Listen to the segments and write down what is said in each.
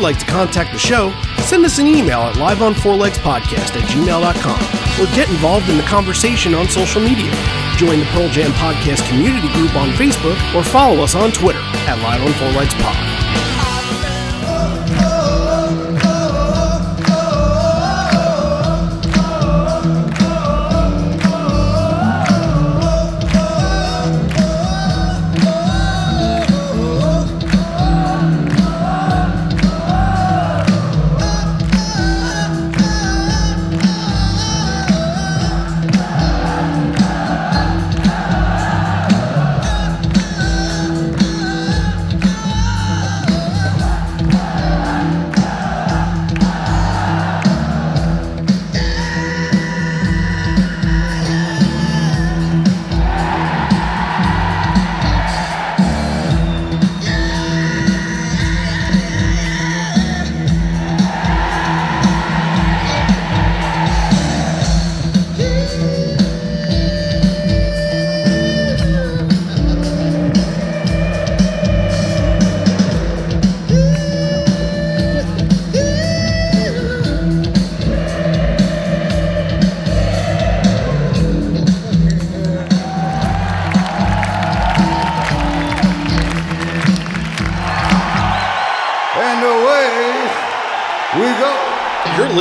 like to contact the show, send us an email at liveonfourlegspodcast at gmail.com or get involved in the conversation on social media. Join the Pearl Jam Podcast community group on Facebook or follow us on Twitter at Live on Four Legs Pod.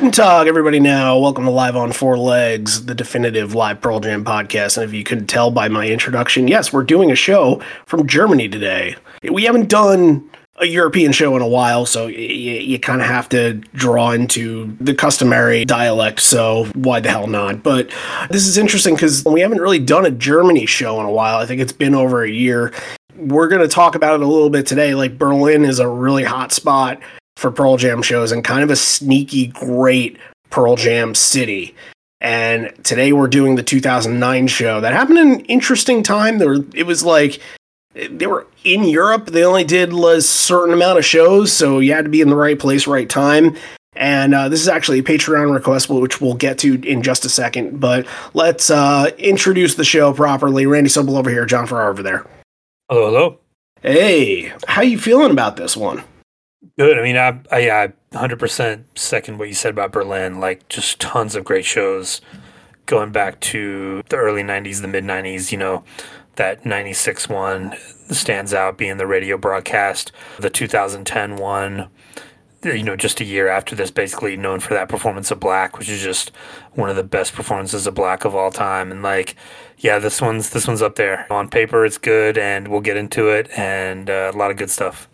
Guten Tag, everybody now. Welcome to Live on Four Legs, the definitive live Pearl Jam podcast. And if you couldn't tell by my introduction, yes, we're doing a show from Germany today. We haven't done a European show in a while, so y- you kind of have to draw into the customary dialect, so why the hell not? But this is interesting because we haven't really done a Germany show in a while. I think it's been over a year. We're going to talk about it a little bit today. Like, Berlin is a really hot spot for Pearl Jam shows and kind of a sneaky, great Pearl Jam city. And today we're doing the 2009 show that happened in an interesting time. There, it was like they were in Europe. They only did a certain amount of shows, so you had to be in the right place, right time. And uh, this is actually a Patreon request, which we'll get to in just a second. But let's uh, introduce the show properly. Randy Sobel over here, John Farrar over there. Hello, hello. Hey, how you feeling about this one? Good. I mean, I, I, I 100% second what you said about Berlin. Like, just tons of great shows going back to the early 90s, the mid 90s. You know, that 96 one stands out being the radio broadcast. The 2010 one, you know, just a year after this, basically known for that performance of Black, which is just one of the best performances of Black of all time. And like, yeah, this one's this one's up there. On paper, it's good, and we'll get into it, and uh, a lot of good stuff.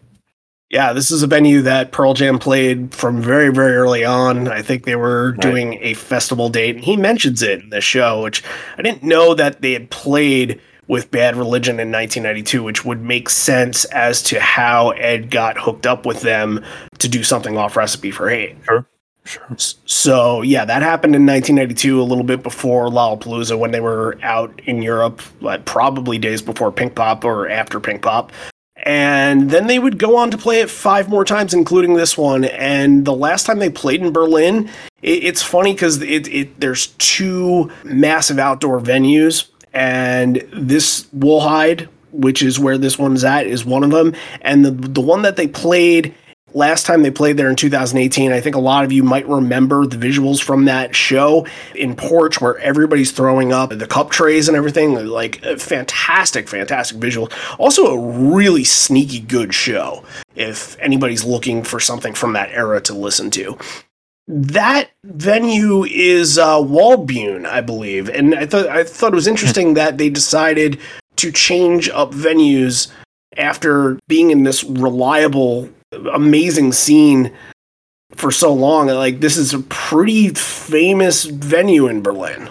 Yeah, this is a venue that Pearl Jam played from very, very early on. I think they were Right. doing a festival date. And he mentions it in the show, which I didn't know that they had played with Bad Religion in 1992, which would make sense as to how Ed got hooked up with them to do something off Recipe for Hate. Sure. S- So yeah, that happened in 1992, a little bit before Lollapalooza when they were out in Europe, like probably days before Pinkpop or after Pinkpop. And then they would go on to play it five more times, including this one. And the last time they played in Berlin, it, it's funny because it, it there's two massive outdoor venues, and this Wuhlheide, which is where this one's at, is one of them. And the the one that they played last time they played there in 2018. I think a lot of you might remember the visuals from that show in Porch where everybody's throwing up the cup trays and everything. Like fantastic, fantastic visual. Also a really sneaky good show if anybody's looking for something from that era to listen to that venue is uh, Waldbühne, I believe, and I thought I thought it was interesting that they decided to change up venues after being in this reliable, amazing scene for so long. Like this is a pretty famous venue in Berlin.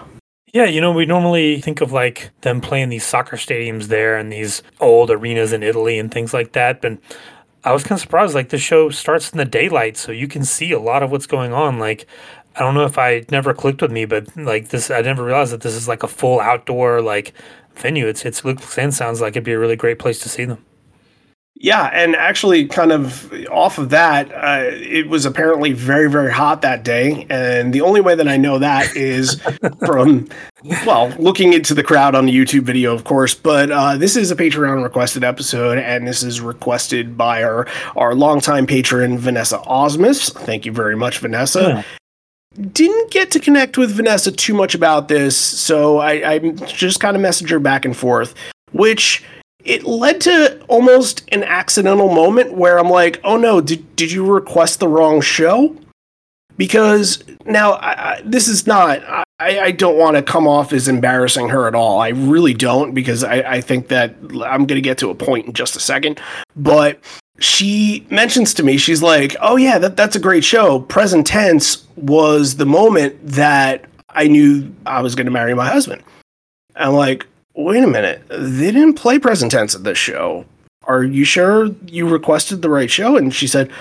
Yeah, you know, we normally think of like them playing these soccer stadiums there and these old arenas in Italy and things like that, but I was kind of surprised. Like the show starts in the daylight, so you can see a lot of what's going on. Like I don't know if I never clicked with me, but like this, I never realized that this is like a full outdoor like venue. It's it's looks and sounds like it'd be a really great place to see them. Yeah, and actually, kind of off of that, uh, it was apparently very, very hot that day. And the only way that I know that is from, well, looking into the crowd on the YouTube video, of course. But uh, this is a Patreon requested episode, and this is requested by our, our longtime patron, Vanessa Osmus. Thank you very much, Vanessa. Yeah didn't get to connect with Vanessa too much about this, so I, I just kind of messaged her back and forth, which it led to almost an accidental moment where I'm like, oh no, did, did you request the wrong show? Because now I, I, this is not, I, I don't want to come off as embarrassing her at all. I really don't because I, I think that I'm going to get to a point in just a second. But she mentions to me, she's like, oh yeah, that, that's a great show. Present tense was the moment that I knew I was going to marry my husband. I'm like, wait a minute, they didn't play present tense at this show. Are you sure you requested the right show? And she said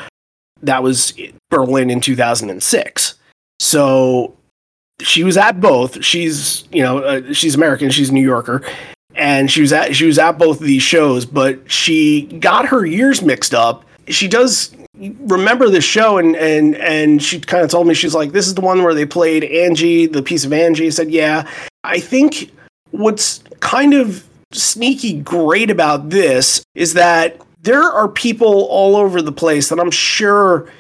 that was Berlin in 2006. So she was at both. She's, you know, uh, she's American, she's a New Yorker. And she was at she was at both of these shows, but she got her years mixed up. She does remember the show and and and she kind of told me she's like this is the one where they played Angie, the piece of Angie. I said, "Yeah." I think what's kind of sneaky great about this is that there are people all over the place that I'm sure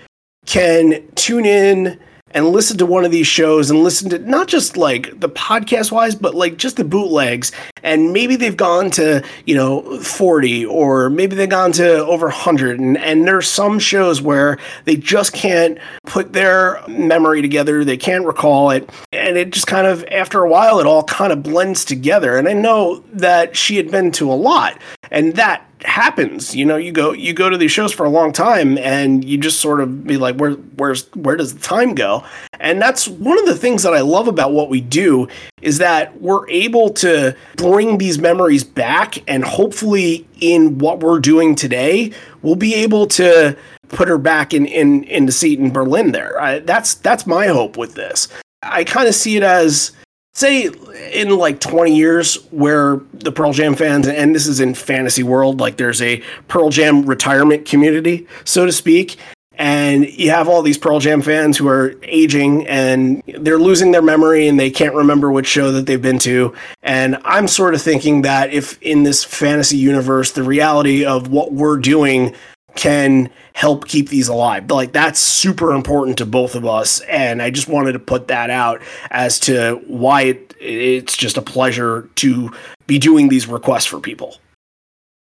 can tune in and listen to one of these shows and listen to not just like the podcast wise, but like just the bootlegs. And maybe they've gone to, you know, 40 or maybe they've gone to over 100. And, and are some shows where they just can't put their memory together. They can't recall it. And it just kind of, after a while, it all kind of blends together. And I know that she had been to a lot. And that happens. You know, you go you go to these shows for a long time and you just sort of be like, where where's where does the time go? And that's one of the things that I love about what we do is that we're able to bring these memories back and hopefully in what we're doing today, we'll be able to put her back in in in the seat in Berlin there. I, that's that's my hope with this. I kind of see it as say in like 20 years where the Pearl Jam fans and this is in fantasy world like there's a Pearl Jam retirement community so to speak and you have all these Pearl Jam fans who are aging and they're losing their memory and they can't remember which show that they've been to. And I'm sort of thinking that if in this fantasy universe the reality of what we're doing can help keep these alive. Like that's super important to both of us, and I just wanted to put that out as to why it, it's just a pleasure to be doing these requests for people.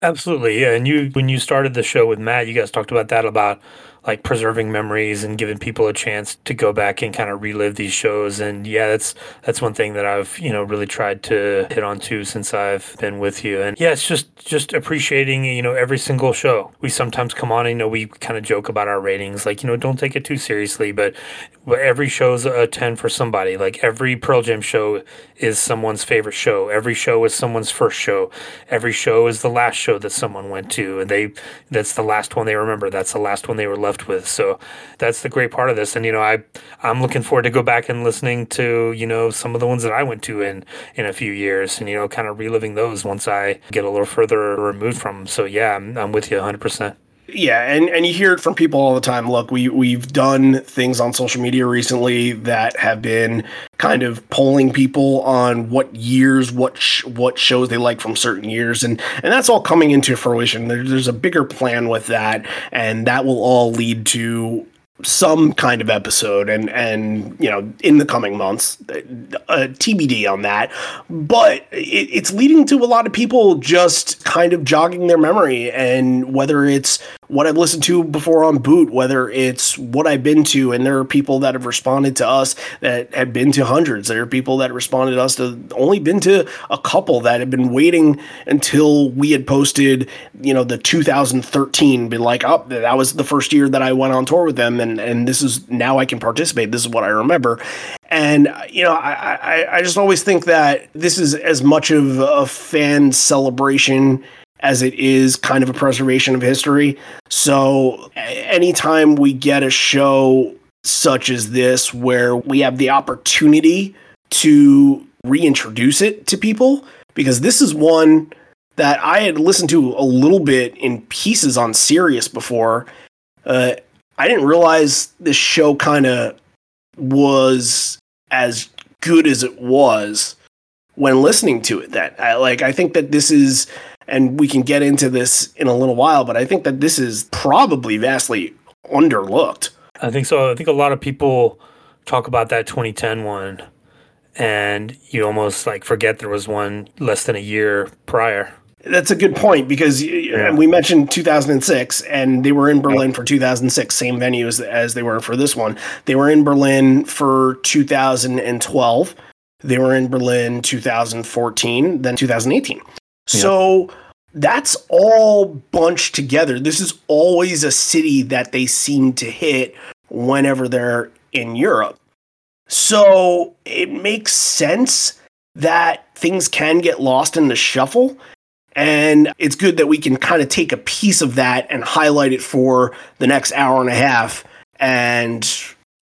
Absolutely, yeah. And you, when you started the show with Matt, you guys talked about that about like preserving memories and giving people a chance to go back and kind of relive these shows. And yeah, that's that's one thing that I've you know really tried to hit on too since I've been with you. And yeah, it's just just appreciating you know every single show. We sometimes come on and you know we kind of joke about our ratings, like you know don't take it too seriously, but every show's a 10 for somebody. Like every Pearl Jam show is someone's favorite show. Every show is someone's first show. Every show is the last show that someone went to and they that's the last one they remember. That's the last one they were left with. So that's the great part of this. And you know, I I'm looking forward to go back and listening to, you know, some of the ones that I went to in in a few years and you know, kind of reliving those once I get a little further removed from them. So yeah, I'm, I'm with you 100%. Yeah, and, and you hear it from people all the time. Look, we we've done things on social media recently that have been kind of polling people on what years, what sh- what shows they like from certain years, and and that's all coming into fruition. There, there's a bigger plan with that, and that will all lead to some kind of episode and and you know in the coming months uh, tbd on that. But it, it's leading to a lot of people just kind of jogging their memory and whether it's what I've listened to before on boot, whether it's what I've been to, and there are people that have responded to us that have been to hundreds. There are people that responded to us to only been to a couple that had been waiting until we had posted, you know, the 2013, been like, oh, that was the first year that I went on tour with them, and and this is now I can participate. This is what I remember. And you know, I, I, I just always think that this is as much of a fan celebration as it is kind of a preservation of history. So anytime we get a show such as this where we have the opportunity to reintroduce it to people, because this is one that I had listened to a little bit in pieces on Sirius before. Uh, I didn't realize this show kind of was as good as it was when listening to it. That I, like, I think that this is and we can get into this in a little while, but I think that this is probably vastly underlooked. I think so. I think a lot of people talk about that 2010 one, and you almost like forget there was one less than a year prior. That's a good point because yeah. we mentioned 2006, and they were in Berlin for 2006, same venue as, as they were for this one. They were in Berlin for 2012. They were in Berlin 2014, then 2018. So that's all bunched together. This is always a city that they seem to hit whenever they're in Europe. So it makes sense that things can get lost in the shuffle. And it's good that we can kind of take a piece of that and highlight it for the next hour and a half and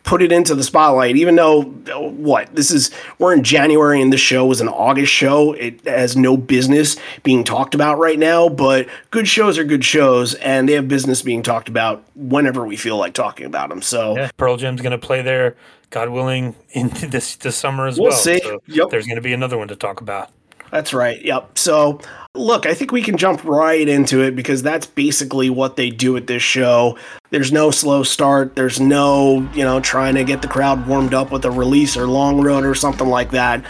put it into the spotlight even though what this is we're in january and this show was an august show it has no business being talked about right now but good shows are good shows and they have business being talked about whenever we feel like talking about them so yeah, pearl jam's going to play there god willing in this this summer as we'll well see. So yep. there's going to be another one to talk about that's right. Yep. So, look, I think we can jump right into it because that's basically what they do at this show. There's no slow start. There's no, you know, trying to get the crowd warmed up with a release or long run or something like that.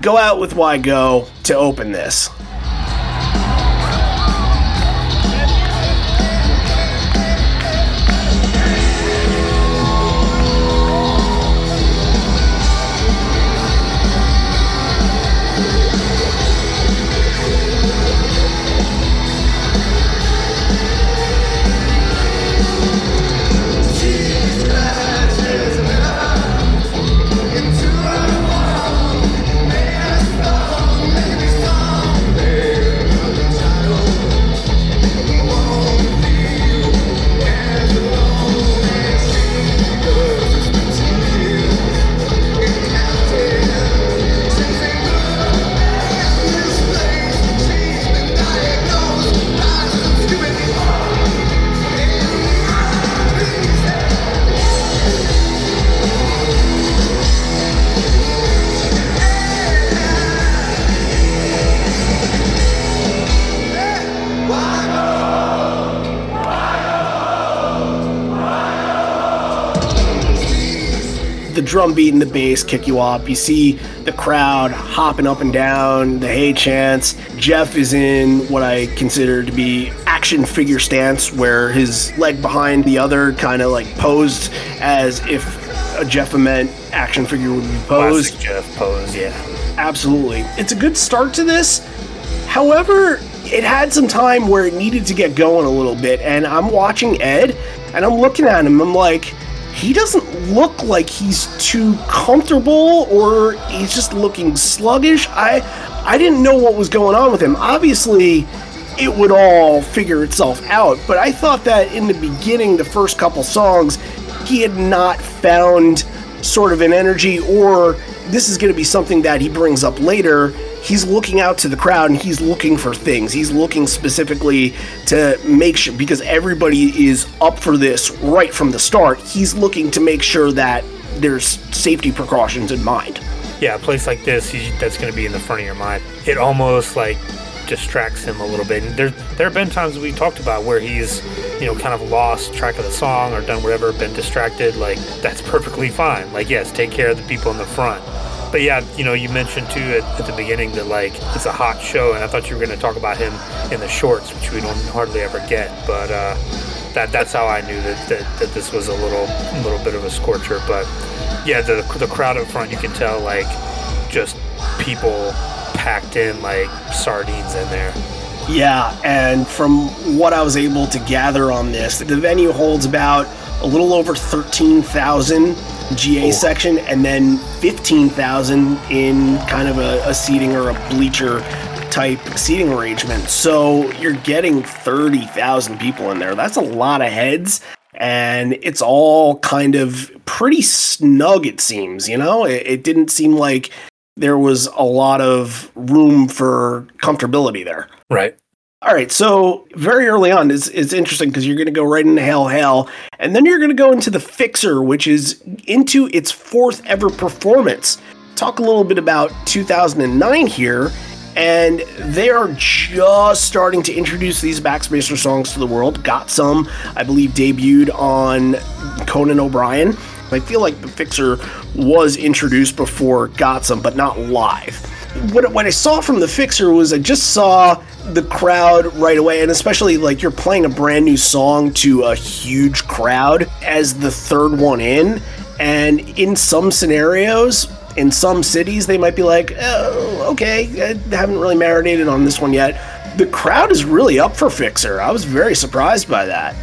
Go out with Why Go to open this. Drum beat and the bass kick you up. You see the crowd hopping up and down, the hey chants. Jeff is in what I consider to be action figure stance, where his leg behind the other kind of like posed as if a Jeff Ament action figure would be posed. Classic Jeff pose, yeah. Absolutely. It's a good start to this. However, it had some time where it needed to get going a little bit, and I'm watching Ed, and I'm looking at him. I'm like, he doesn't look like he's too comfortable or he's just looking sluggish. I I didn't know what was going on with him. Obviously, it would all figure itself out, but I thought that in the beginning, the first couple songs, he had not found sort of an energy, or this is going to be something that he brings up later. He's looking out to the crowd and he's looking for things. He's looking specifically to make sure, because everybody is up for this right from the start, he's looking to make sure that there's safety precautions in mind. Yeah, a place like this, that's going to be in the front of your mind. It almost like distracts him a little bit. And there, there have been times we talked about where he's, you know, kind of lost track of the song or done whatever, been distracted. Like, that's perfectly fine. Like, yes, take care of the people in the front. But yeah, you know, you mentioned too at, at the beginning that like it's a hot show, and I thought you were going to talk about him in the shorts, which we don't hardly ever get. But uh, that that's how I knew that, that, that this was a little little bit of a scorcher. But yeah, the the crowd up front, you can tell like just people packed in like sardines in there. Yeah, and from what I was able to gather on this, the venue holds about a little over 13,000 GA oh. section and then 15,000 in kind of a, a seating or a bleacher type seating arrangement. So you're getting 30,000 people in there. That's a lot of heads. And it's all kind of pretty snug, it seems. You know, it, it didn't seem like there was a lot of room for comfortability there. Right. All right, so very early on, it's, it's interesting because you're going to go right into Hell Hail, and then you're going to go into the Fixer, which is into its fourth ever performance. Talk a little bit about 2009 here, and they are just starting to introduce these Backspacer songs to the world. Got some, I believe, debuted on Conan O'Brien. I feel like the Fixer was introduced before Got Some, but not live. What, what I saw from the Fixer was I just saw the crowd right away, and especially like you're playing a brand new song to a huge crowd as the third one in. And in some scenarios, in some cities, they might be like, oh, okay, I haven't really marinated on this one yet. The crowd is really up for Fixer. I was very surprised by that.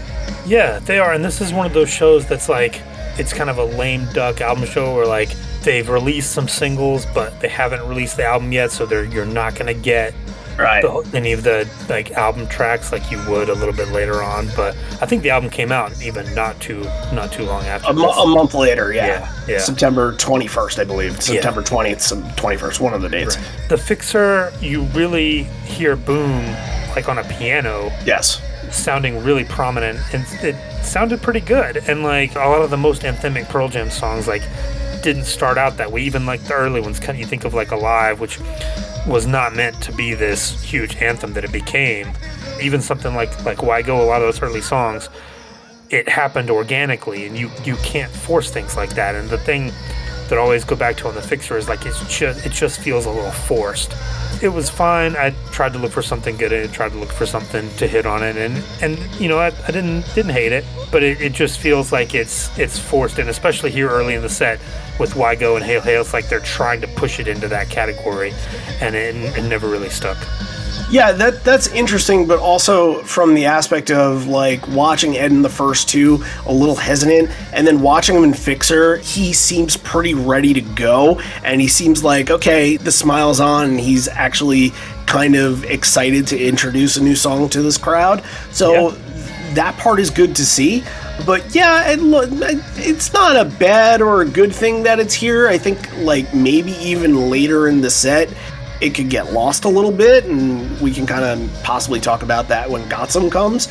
Yeah, they are. And this is one of those shows that's like, it's kind of a lame duck album show where like they've released some singles, but they haven't released the album yet, so they're you're not gonna get right. the, any of the like album tracks like you would a little bit later on. But I think the album came out even not too not too long after. A, mo- a month later, yeah. yeah, yeah. September twenty first, I believe. September twentieth, twenty first, one of the dates. Right. The Fixer, you really hear Boom like on a piano. Yes sounding really prominent and it sounded pretty good and like a lot of the most anthemic pearl jam songs like didn't start out that way even like the early ones of you think of like alive which was not meant to be this huge anthem that it became. Even something like like Why Go, a lot of those early songs, it happened organically, and you you can't force things like that. And the thing that I always go back to on the fixer is like it's just it just feels a little forced. It was fine. I tried to look for something good and tried to look for something to hit on it, and and you know I, I didn't didn't hate it, but it, it just feels like it's it's forced, and especially here early in the set with Why Go and Hail Hail, it's like they're trying to push it into that category, and it, it never really stuck. Yeah, that that's interesting, but also from the aspect of like watching Ed in the first two, a little hesitant, and then watching him in Fixer, he seems pretty ready to go, and he seems like okay, the smile's on, and he's actually kind of excited to introduce a new song to this crowd. So yeah. that part is good to see. But yeah, it, it's not a bad or a good thing that it's here. I think like maybe even later in the set it could get lost a little bit, and we can kind of possibly talk about that when Got Some comes.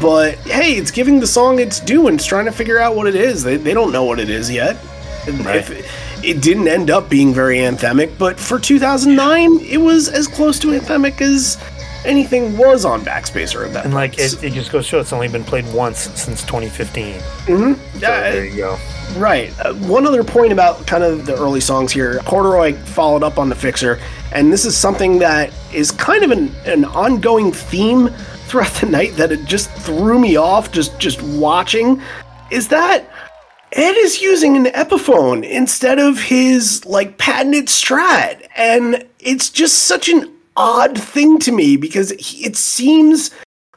But hey, it's giving the song its due and it's trying to figure out what it is. They, they don't know what it is yet. Right. If, it didn't end up being very anthemic, but for 2009, it was as close to anthemic as anything was on Backspacer at that And like, it, it, just goes to show it's only been played once since 2015. Mm-hmm. So there you go. Right. Uh, one other point about kind of the early songs here Corduroy followed up on the Fixer, and this is something that is kind of an, an ongoing theme throughout the night that it just threw me off just just watching is that Ed is using an Epiphone instead of his like patented Strat, and it's just such an odd thing to me because he, it seems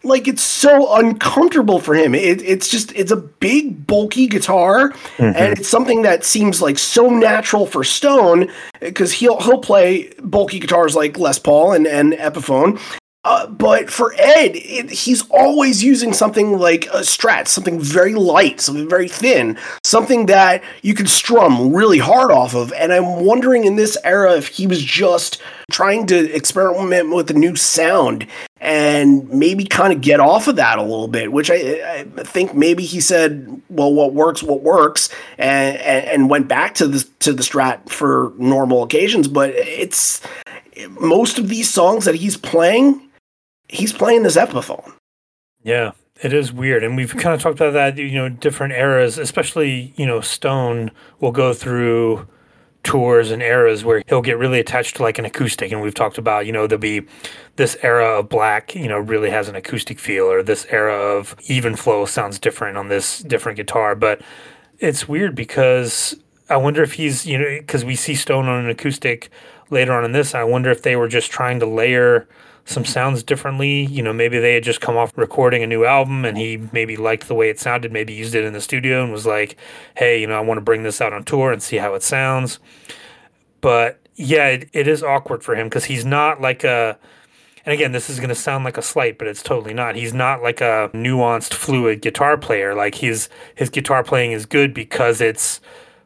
like it's so uncomfortable for him. It, it's just it's a big bulky guitar, mm-hmm. and it's something that seems like so natural for Stone because he'll he'll play bulky guitars like Les Paul and and Epiphone, Uh, but for Ed, it, he's always using something like a strat, something very light, something very thin, something that you could strum really hard off of. And I'm wondering in this era if he was just trying to experiment with a new sound and maybe kind of get off of that a little bit, which I, I think maybe he said, well, what works, what works, and, and, and went back to the, to the strat for normal occasions. But it's most of these songs that he's playing he's playing this Epiphone. Yeah, it is weird. And we've kind of talked about that, you know, different eras, especially, you know, Stone will go through tours and eras where he'll get really attached to like an acoustic. And we've talked about, you know, there'll be this era of black, you know, really has an acoustic feel, or this era of even flow sounds different on this different guitar. But it's weird because I wonder if he's, you know, because we see Stone on an acoustic later on in this. I wonder if they were just trying to layer some sounds differently. You know, maybe they had just come off recording a new album and he maybe liked the way it sounded, maybe used it in the studio and was like, hey, you know, I want to bring this out on tour and see how it sounds. But yeah, it, it is awkward for him because he's not like a, and again, this is going to sound like a slight, but it's totally not. He's not like a nuanced, fluid guitar player. Like his his guitar playing is good because it's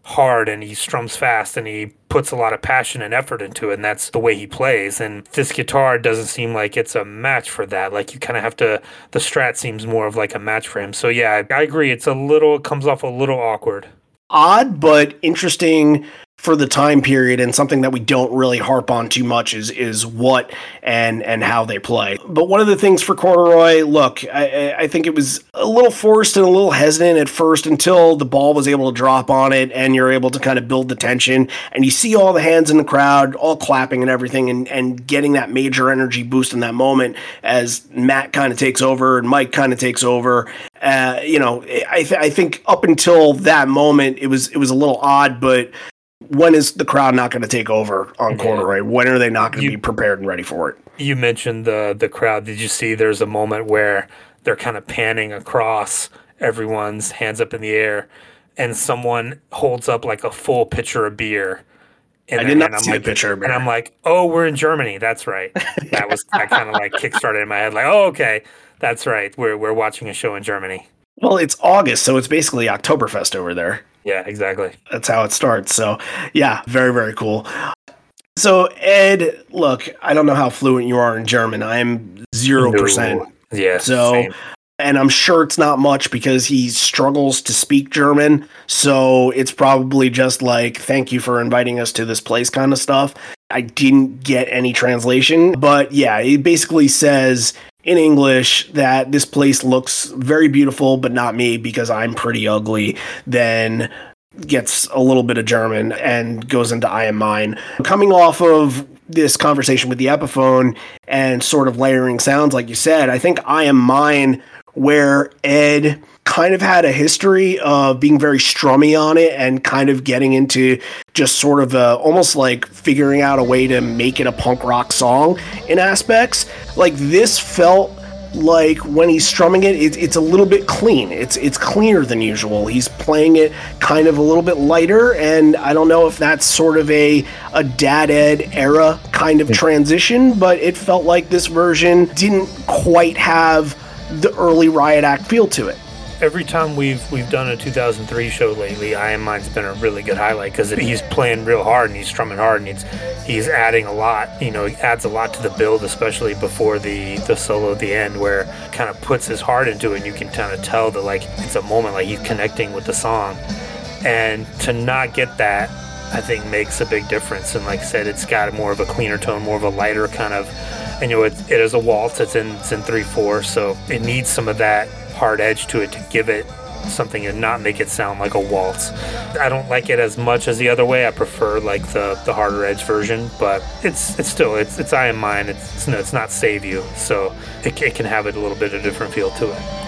hard and he strums fast and he puts a lot of passion and effort into it and that's the way he plays. And this guitar doesn't seem like it's a match for that. Like you kind of have to the strat seems more of like a match for him. So yeah i agree. It's a little it comes off a little awkward. Odd but interesting for the time period and something that we don't really harp on too much is is what and and how they play. But one of the things for Corduroy, look, I, I think it was a little forced and a little hesitant at first until the ball was able to drop on it and you're able to kind of build the tension and you see all the hands in the crowd all clapping and everything and and getting that major energy boost in that moment as Matt kind of takes over and Mike kind of takes over uh, you know, I, th- I think up until that moment, it was it was a little odd, but when is the crowd not going to take over on corduroy? When are they not going to be prepared and ready for it? You mentioned the the crowd. Did you see? There's a moment where they're kind of panning across everyone's hands up in the air, and someone holds up like a full pitcher of beer. And I did not see like, a picture, and I'm like, "Oh, we're in Germany. That's right." That was I kind of like kickstarted in my head, like, "Oh, okay, that's right. We're we're watching a show in Germany." Well, it's August, so it's basically Oktoberfest over there. Yeah, exactly. That's how it starts. So, yeah, very, very cool. So, Ed, look, I don't know how fluent you are in German. I am 0%. No. Yeah. So, same. and I'm sure it's not much because he struggles to speak German. So, it's probably just like, thank you for inviting us to this place kind of stuff. I didn't get any translation, but yeah, it basically says in English that this place looks very beautiful, but not me because I'm pretty ugly, then gets a little bit of German and goes into I am mine. Coming off of this conversation with the Epiphone and sort of layering sounds, like you said, I think I am mine, where Ed kind of had a history of being very strummy on it and kind of getting into just sort of a, almost like figuring out a way to make it a punk rock song in aspects. Like this felt like when he's strumming it, it, it's a little bit clean. It's it's cleaner than usual. He's playing it kind of a little bit lighter, and I don't know if that's sort of a a dad ed era kind of transition, but it felt like this version didn't quite have the early Riot Act feel to it every time we've we've done a 2003 show lately, I Am Mine's been a really good highlight because he's playing real hard and he's strumming hard and he's he's adding a lot. You know, he adds a lot to the build, especially before the the solo at the end, where kind of puts his heart into it. and You can kind of tell that like it's a moment like he's connecting with the song, and to not get that. I think makes a big difference, and like I said, it's got more of a cleaner tone, more of a lighter kind of, and you know, it, it is a waltz. It's in it's in three four, so it needs some of that hard edge to it to give it something and not make it sound like a waltz. I don't like it as much as the other way. I prefer like the, the harder edge version, but it's it's still it's it's I am mine. It's it's, no, it's not save you, so it, it can have a little bit of different feel to it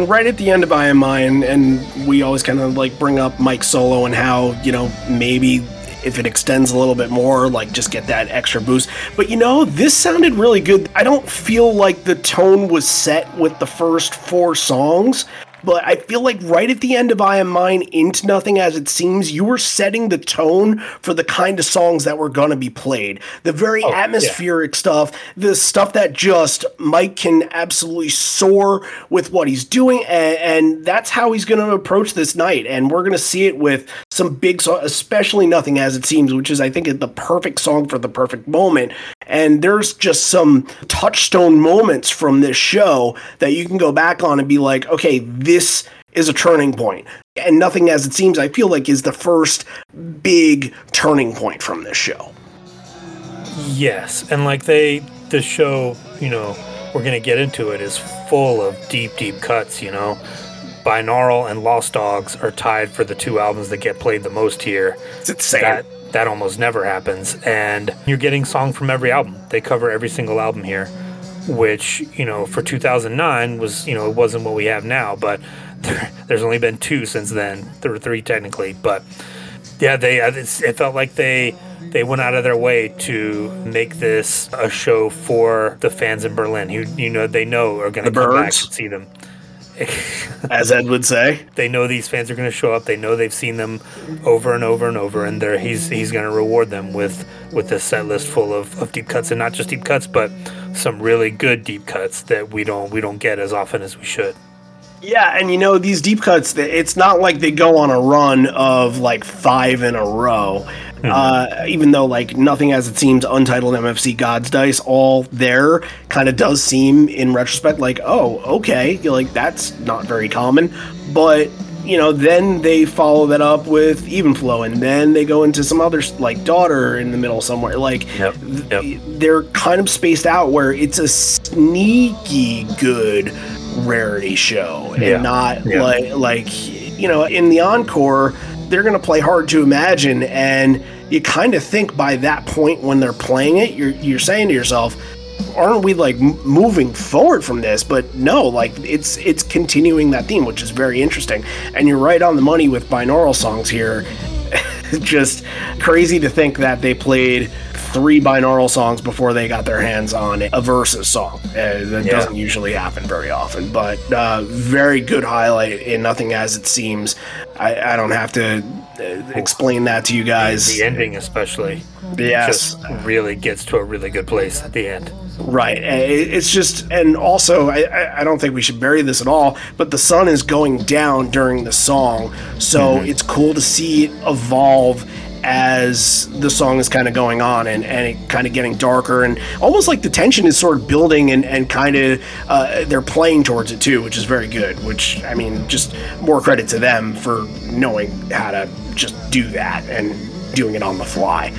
right at the end of I Am Mine, and we always kind of like bring up Mike Solo and how, you know, maybe if it extends a little bit more, like just get that extra boost. But you know, this sounded really good. I don't feel like the tone was set with the first four songs, but I feel like right at the end of I Am Mine into Nothing As It Seems, you were setting the tone for the kind of songs that were going to be played. The very Oh, yeah. atmospheric stuff, the stuff that just Mike can absolutely soar with what he's doing, and, and that's how he's going to approach this night. And we're going to see it with some big songs, especially Nothing As It Seems, which is, I think, the perfect song for the perfect moment. And there's just some touchstone moments from this show that you can go back on and be like, okay, this is a turning point. And Nothing As It Seems, I feel like, is the first big turning point from this show. Yes, and like they, the show, you know, we're gonna get into it is full of deep, deep cuts. You know, Binaural and Lost Dogs are tied for the two albums that get played the most here. It's insane. That that almost never happens, and you're getting song from every album. They cover every single album here, which you know for 2009 was you know it wasn't what we have now, but there, there's only been two since then. There were three technically, but yeah, they uh, it felt like they they went out of their way to make this a show for the fans in Berlin who you know they know are going to come back and see them. as Ed would say. They know these fans are going to show up. They know they've seen them over and over and over, and they're, he's he's going to reward them with with this set list full of, of deep cuts, and not just deep cuts, but some really good deep cuts that we don't we don't get as often as we should. Yeah, and you know these deep cuts. It's not like they go on a run of like five in a row. Uh, even though like nothing as it seems, Untitled MFC God's Dice, all there kind of does seem in retrospect like, oh, okay, you're like that's not very common. But you know, then they follow that up with Even Flow, and then they go into some other like Daughter in the middle somewhere. Like Yep, yep. th- they're kind of spaced out where it's a sneaky good rarity show and Yeah. not Yeah. like like you know in the encore they're going to play hard to imagine and you kind of think by that point when they're playing it you're you're saying to yourself aren't we like moving forward from this? But no like it's it's continuing that theme which is very interesting. And you're right on the money with binaural songs here. Just crazy to think that they played three binaural songs before they got their hands on a versus song. Uh, that Yeah. doesn't usually happen very often, but uh, very good highlight in Nothing As It Seems. I, I don't have to uh, explain that to you guys. The ending, especially, Yes. just really gets to a really good place at the end. Right. Uh, It's just, and also, I, I- I don't think we should bury this at all, but the sun is going down during the song. So it's cool to see it evolve as the song is kind of going on and, and it kind of getting darker and almost like the tension is sort of building and, and kind of uh, they're playing towards it too, which is very good. Which, I mean, just more credit to them for knowing how to just do that and doing it on the fly.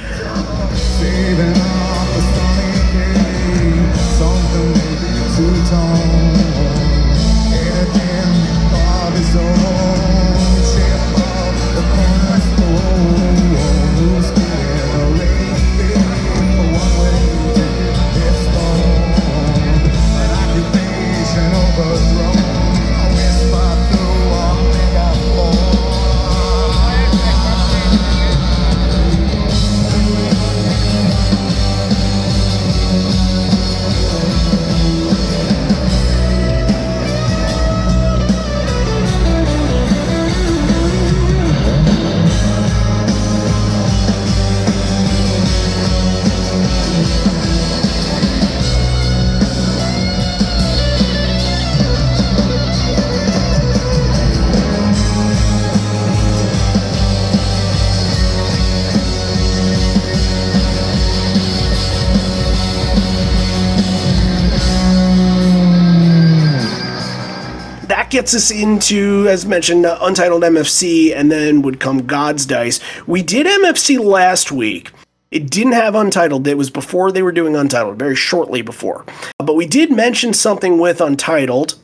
Gets us into, as mentioned, uh, Untitled MFC, and then would come God's Dice. We did MFC last week. It didn't have Untitled. It was before they were doing Untitled, very shortly before. But we did mention something with Untitled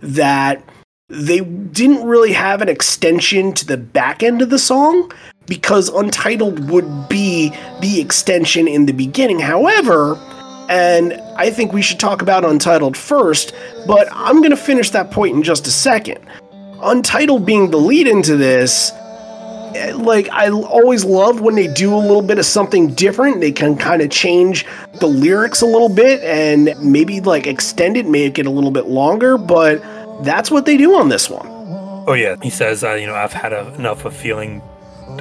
that they didn't really have an extension to the back end of the song because Untitled would be the extension in the beginning. However, and I think we should talk about Untitled first, but I'm going to finish that point in just a second. Untitled being the lead into this, eh, like, I always love when they do a little bit of something different. They can kind of change the lyrics a little bit and maybe, like, extend it, make it a little bit longer, but that's what they do on this one. Oh yeah, he says, uh, you know, I've had a, enough of feeling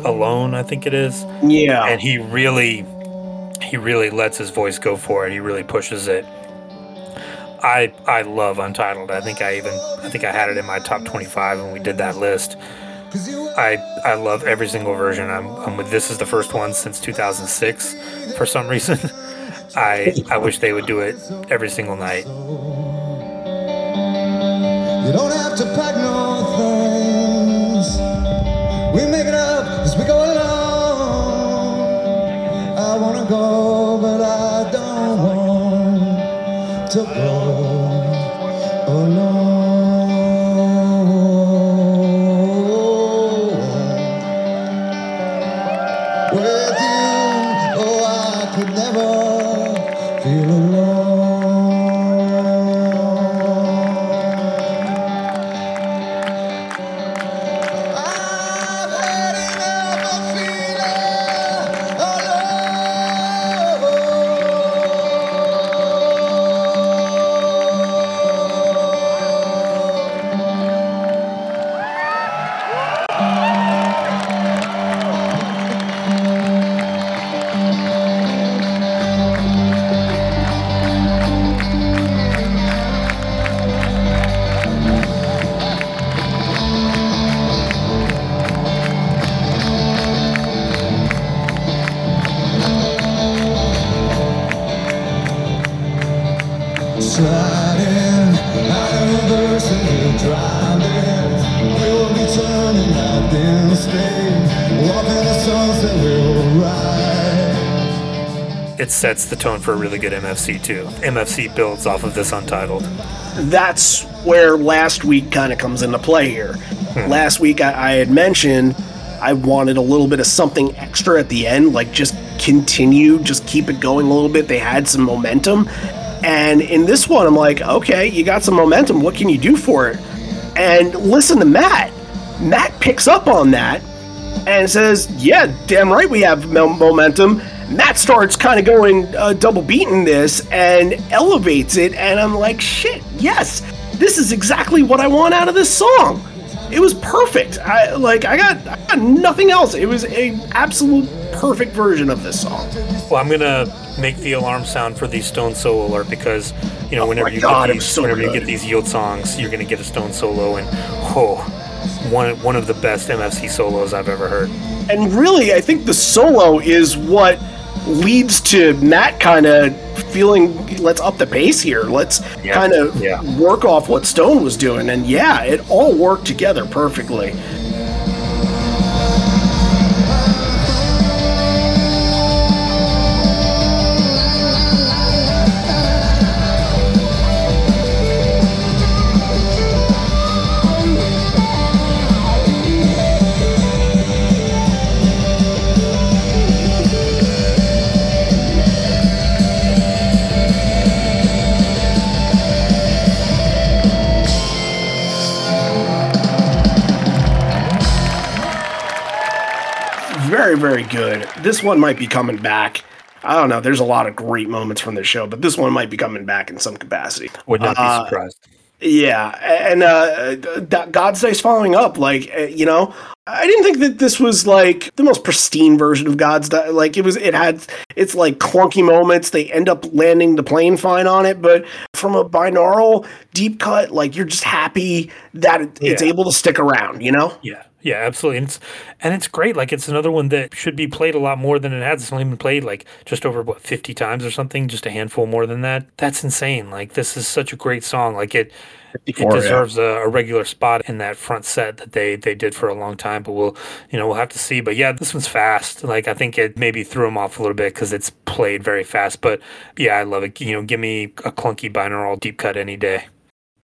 alone. I think it is. Yeah. and he really he really lets his voice go for it. He really pushes it. I i love untitled. I think i even i think i had it in my top 25 when we did that list. I i love every single version. I'm, I'm with this is the first one since 2006 for some reason. I i wish they would do it every single night. You don't have to pack no things. We make it up as we go Go, but I don't want to go alone. It sets the tone for a really good mfc too mfc builds off of this untitled that's where last week kind of comes into play here. Hmm. Last week I, I had mentioned I wanted a little bit of something extra at the end, like just continue, just keep it going a little bit. They had some momentum. And in this one, I'm like, okay, you got some momentum. What can you do for it? And listen to Matt. Matt picks up on that and says, yeah, damn right we have mo- momentum. Matt starts kind of going uh, double beating this and elevates it, and I'm like, shit, yes, this is exactly what I want out of this song. It was perfect. I like, I got, I got nothing else. It was a absolute perfect version of this song. Well, I'm gonna make the alarm sound for the Stone Solo alert because you know whenever Oh my you God, get these so whenever you get these yield songs, you're gonna get a Stone Solo, and oh, one one of the best MFC solos I've ever heard. And really, I think the solo is what leads to Matt kind of feeling let's up the pace here. Let's Yeah, kind of yeah. work off what Stone was doing. And yeah, it all worked together perfectly. Very, very good. This one might be coming back. I don't know. There's a lot of great moments from this show, but this one might be coming back in some capacity. Would not be Uh, surprised. Yeah, and uh, God's Dice's following up. Like, uh, you know, I didn't think that this was like the most pristine version of God's Dice. Like, it was. It had its like clunky moments. They end up landing the plane fine on it, but from a binaural deep cut, like you're just happy that it's Yeah. able to stick around. You know? Yeah, yeah, absolutely. And it's and it's great. Like it's another one that should be played a lot more than it has. It's only been played like just over what fifty times or something, just a handful more than that. That's insane. Like this is such a great song. Like it, it 54, yeah. deserves a, a regular spot in that front set that they they did for a long time. But we'll you know we'll have to see. But yeah, this one's fast. Like I think it maybe threw them off a little bit because it's played very fast. But yeah, I love it. You know, give me a clunky binaural deep cut any day.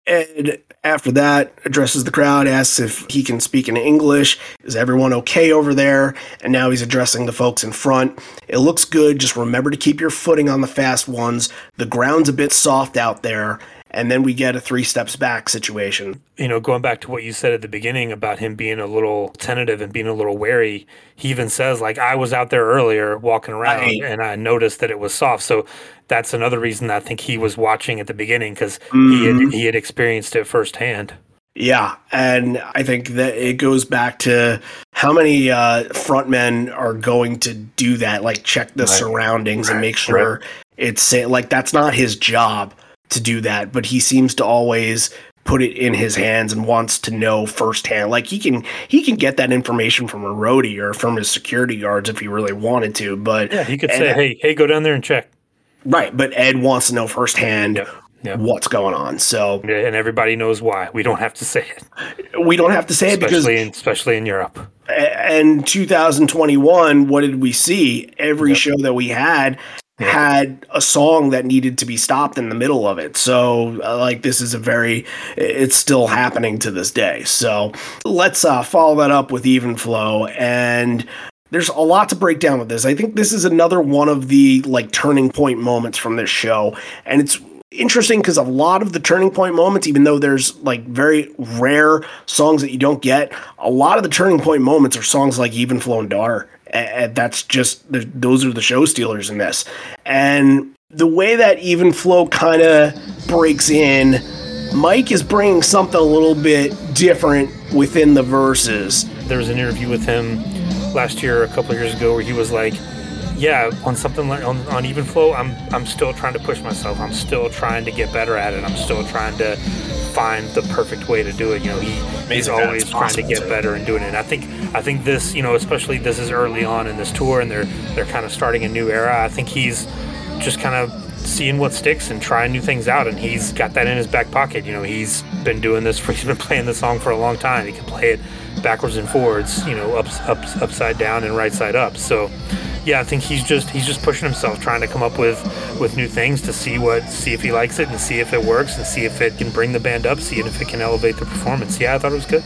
And after that, addresses the crowd, asks if he can speak in English. Is everyone okay over there? And now he's addressing the folks in front. It looks good. Just remember to keep your footing on the fast ones. The ground's a bit soft out there. And then we get a three steps back situation. you know, going back to what you said at the beginning about him being a little tentative and being a little wary, he even says, like, I was out there earlier walking around Right. and I noticed that it was soft. So that's another reason I think he was watching at the beginning because he, Mm-hmm. had, he had experienced it firsthand. Yeah, and I think that it goes back to how many uh, frontmen are going to do that, like check the surroundings and make sure it's like that's not his job to do that, but he seems to always put it in his hands and wants to know firsthand. Like he can he can get that information from a roadie or from his security guards if he really wanted to, but Yeah, he could and- say, "Hey, hey, go down there and check." right, but Ed wants to know firsthand Yeah, yeah. what's going on. So and everybody knows why. We don't have to say it, we don't have to say it because especially in especially in Europe. and 2021 what did we see every show that we had had a song that needed to be stopped in the middle of it. So uh, like this is a very it's still happening to this day. So let's uh, follow that up with even flow. And there's a lot to break down with this. I think this is another one of the like turning point moments from this show. And it's interesting because a lot of the turning point moments, even though there's like very rare songs that you don't get, a lot of the turning point moments are songs like Even Flow and Daughter. And that's just, those are the show stealers in this. And the way that Even Flow kind of breaks in, Mike is bringing something a little bit different within the verses. There was an interview with him last year, a couple years ago, where he was like, "Yeah, on something like on, on even flow, I'm I'm still trying to push myself. I'm still trying to get better at it. I'm still trying to find the perfect way to do it. You know, he, he's always trying to get better and doing it. And I think I think this, you know, especially this is early on in this tour, and they're they're kind of starting a new era. I think he's just kind of seeing what sticks and trying new things out and he's got that in his back pocket you know he's been doing this for he's been playing the song for a long time he can play it backwards and forwards you know ups, ups upside down and right side up. So yeah i think he's just he's just pushing himself trying to come up with with new things to see what see if he likes it and see if it works and see if it can bring the band up see if it can elevate the performance. Yeah i thought it was good.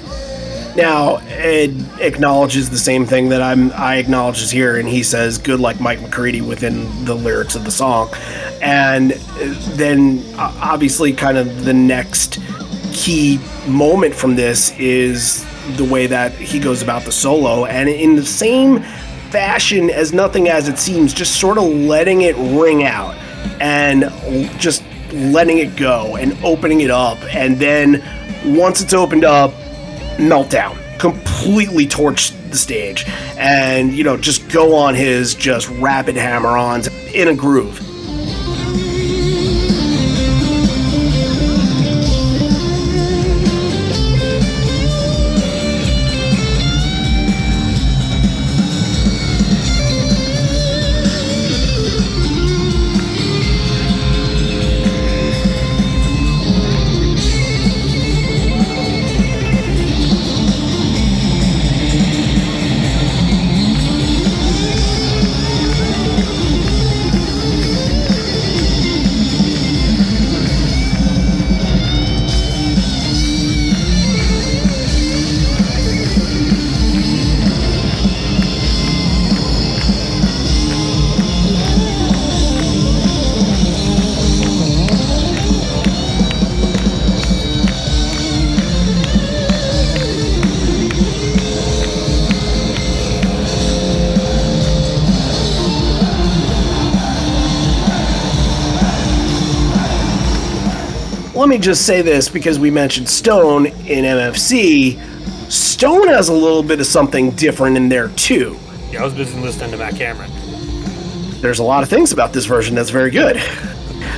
Now, it acknowledges the same thing that I'm I acknowledges here, and he says, "Good like Mike McCready" within the lyrics of the song, and then obviously, kind of the next key moment from this is the way that he goes about the solo, and in the same fashion as nothing as it seems, just sort of letting it ring out and just letting it go and opening it up, and then once it's opened up meltdown. Completely torch the stage. And you know just go on his just rapid hammer-ons in a groove let me just say this because we mentioned Stone in MFC. Stone has a little bit of something different in there too. yeah i was busy listening to matt cameron There's a lot of things about this version that's very good.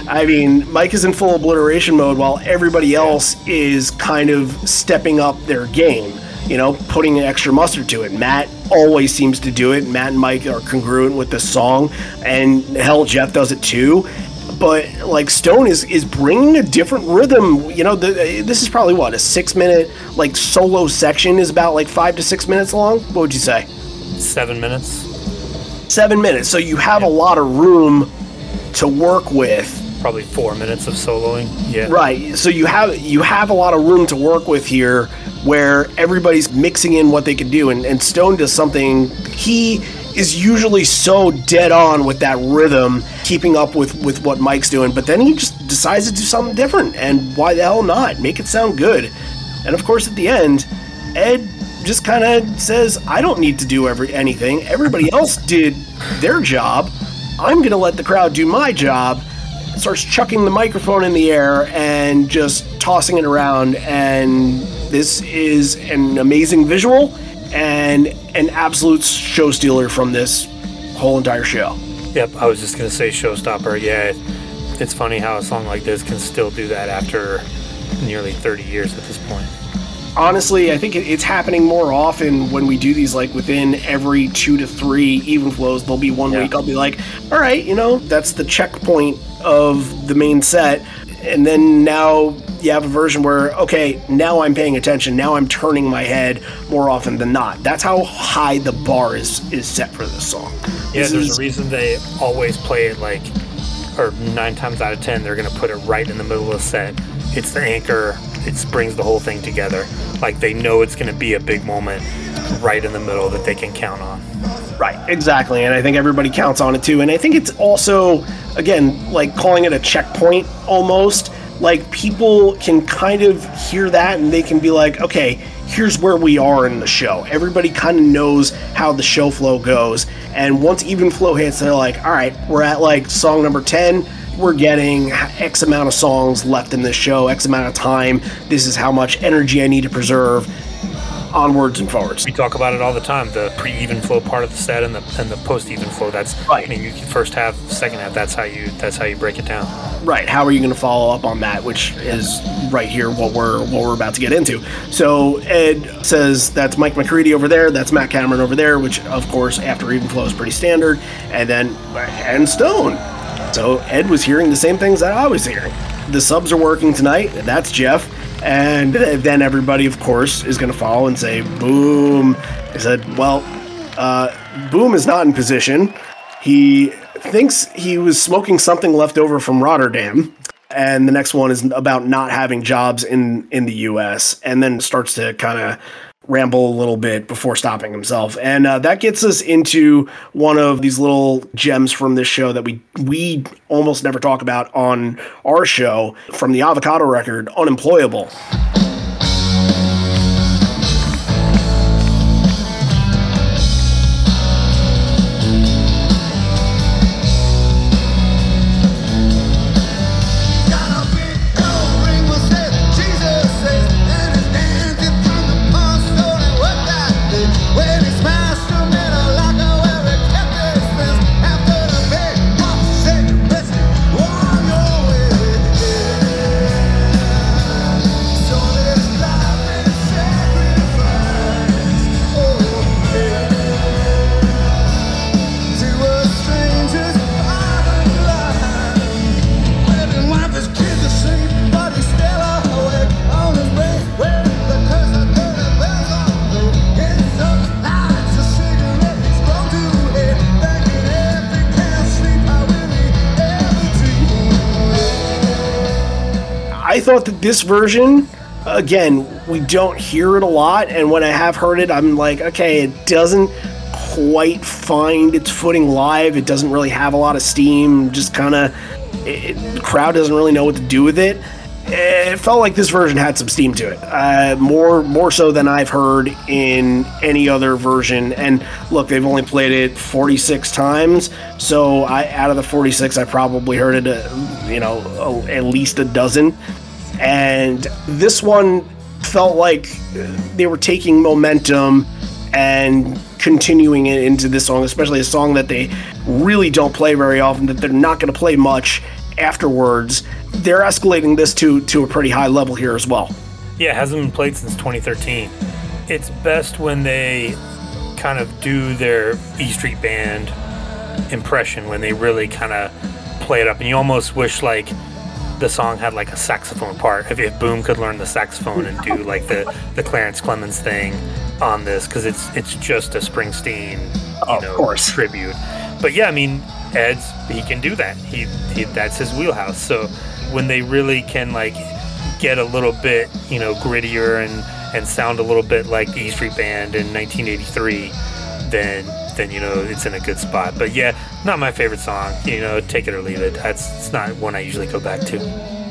I mean, Mike is in full obliteration mode while everybody else is kind of stepping up their game, you know, putting an extra mustard to it. Matt always seems to do it. Matt and Mike are congruent with this song, and hell, Jeff does it too. But like Stone is is bringing a different rhythm. You know, the, this is probably what a six minute like solo section is about like five to six minutes long. What would you say? seven minutes Seven minutes. So you have a lot of room to work with. probably four minutes of soloing yeah Right. So you have you have a lot of room to work with here where everybody's mixing in what they can do and, and Stone does something he is usually so dead on with that rhythm, keeping up with, with what Mike's doing, but then he just decides to do something different and why the hell not? Make it sound good. And of course at the end, Ed just kind of says, I don't need to do every anything. Everybody else did their job. I'm going to let the crowd do my job. Starts chucking the microphone in the air and just tossing it around and This is an amazing visual and an absolute show stealer from this whole entire show. Yep, I was just gonna say showstopper. Yeah, it's funny how a song like this can still do that after nearly 30 years at this point. honestly, I think it's happening more often when we do these. Like within every two to three even flows, there'll be one Yeah. week I'll be like, all right, you know, that's the checkpoint of the main set, and then now you have a version where okay, now I'm paying attention, now I'm turning my head more often than not. That's how high the bar is is set for this song. Yeah, This there's is- a reason they always play it like, or nine times out of ten, they're gonna put it right in the middle of the set. It's the anchor. It brings the whole thing together. Like they know it's gonna be a big moment right in the middle that they can count on. Right, exactly. And I think everybody counts on it too. And I think it's also, again, like calling it a checkpoint almost. Like people can kind of hear that and they can be like, okay, here's where we are in the show. Everybody kind of knows how the show flow goes. And once even flow hits, they're like, all right, we're at like song number 10. We're getting X amount of songs left in this show, X amount of time. This is how much energy I need to preserve. Onwards and forwards. We talk about it all the time. The pre-even flow part of the set and the and the post-even flow. That's Right. I mean, you can first half, second half. That's how you that's how you break it down. Right. How are you going to follow up on that? Which is right here what we're what we're about to get into. So Ed says that's Mike McCready over there. That's Matt Cameron over there. Which of course after even flow is pretty standard. And then and Stone. So Ed was hearing the same things that I was hearing. The subs are working tonight. That's Jeff. And then everybody, of course, is going to follow and say, "Boom." I said, "Well, uh, Boom is not in position. He thinks he was smoking something left over from Rotterdam. And the next one is about not having jobs in, in the US, and then starts to kind of ramble a little bit before stopping himself. And uh, that gets us into one of these little gems from this show that we we almost never talk about on our show from the Avocado record, Unemployable. That this version, again, we don't hear it a lot, and when I have heard it, I'm like, okay, it doesn't quite find its footing live. It doesn't really have a lot of steam. Just kind of, the crowd doesn't really know what to do with it. It felt like this version had some steam to it, uh, more more so than I've heard in any other version. And look, they've only played it 46 times, so I out of the 46, I probably heard it, uh, you know, at least a dozen and this one felt like they were taking momentum and continuing it into this song, especially a song that they really don't play very often, that they're not going to play much afterwards. They're escalating this to to a pretty high level here as well. Yeah, it hasn't been played since 2013. It's best when they kind of do their E Street Band impression when they really kind of play it up, and you almost wish like the song had like a saxophone part. If, if Boom could learn the saxophone and do like the the Clarence Clemons thing on this, because it's it's just a Springsteen, you Oh, of course. tribute. But yeah, I mean, Ed's he can do that. He, he that's his wheelhouse. So when they really can like get a little bit, you know, grittier and and sound a little bit like the E Street Band in 1983, then then you know it's in a good spot. But yeah, not my favorite song. You know, take it or leave it. That's it's not one I usually go back to.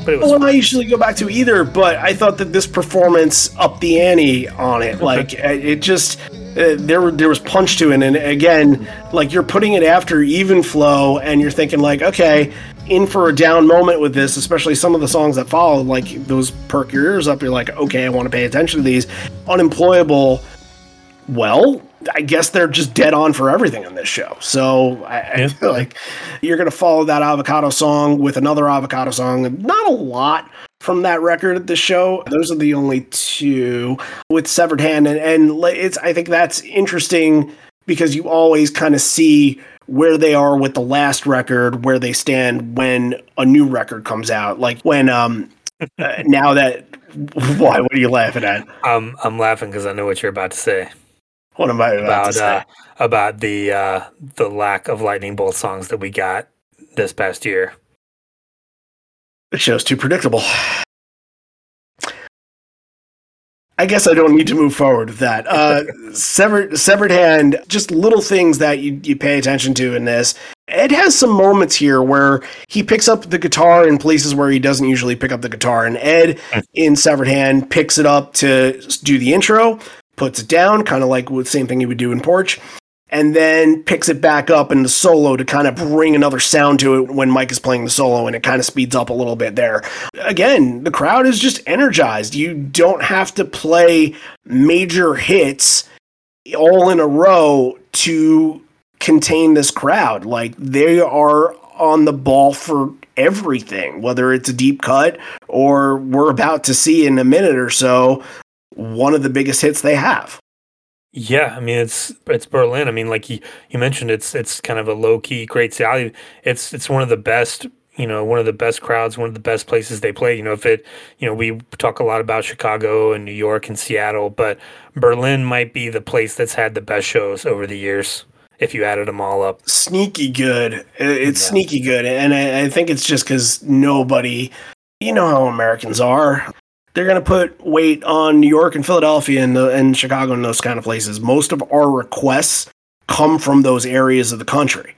But it was Well, I usually go back to either, but I thought that this performance upped the ante on it. Like it just, Uh, there, there was punch to it, and again, like you're putting it after even flow, and you're thinking like, okay, in for a down moment with this, especially some of the songs that follow, like those perk your ears up. You're like, okay, I want to pay attention to these. Unemployable. Well, I guess they're just dead on for everything on this show. So I, I feel like you're going to follow that avocado song with another avocado song. Not a lot from that record at the show. Those are the only two with severed hand, and, and it's. I think that's interesting because you always kind of see where they are with the last record, where they stand when a new record comes out. Like when um uh, now that why? What are you laughing at? I'm I'm laughing because I know what you're about to say What am I about, to about say? uh, about the uh, the lack of lightning bolt songs that we got this past year. The show's too predictable. I guess I don't need to move forward with that. Uh, severed, severed hand, just little things that you, you pay attention to in this. It has some moments here where he picks up the guitar in places where he doesn't usually pick up the guitar. And Ed, in Severed Hand, picks it up to do the intro, puts it down, kind of like the same thing he would do in Porch and then picks it back up in the solo to kind of bring another sound to it when Mike is playing the solo, and it kind of speeds up a little bit there. Again, the crowd is just energized. You don't have to play major hits all in a row to contain this crowd. Like they are on the ball for everything, whether it's a deep cut or we're about to see in a minute or so one of the biggest hits they have. Yeah, I mean it's it's Berlin. I mean, like you, you mentioned, it's it's kind of a low key great salary. It's it's one of the best, you know, one of the best crowds, one of the best places they play. You know, if it, you know, we talk a lot about Chicago and New York and Seattle, but Berlin might be the place that's had the best shows over the years. If you added them all up, sneaky good. It's Yeah. sneaky good, and I, I think it's just because nobody, you know how Americans are. They're gonna put weight on New York and Philadelphia and the and Chicago and those kind of places. Most of our requests come from those areas of the country,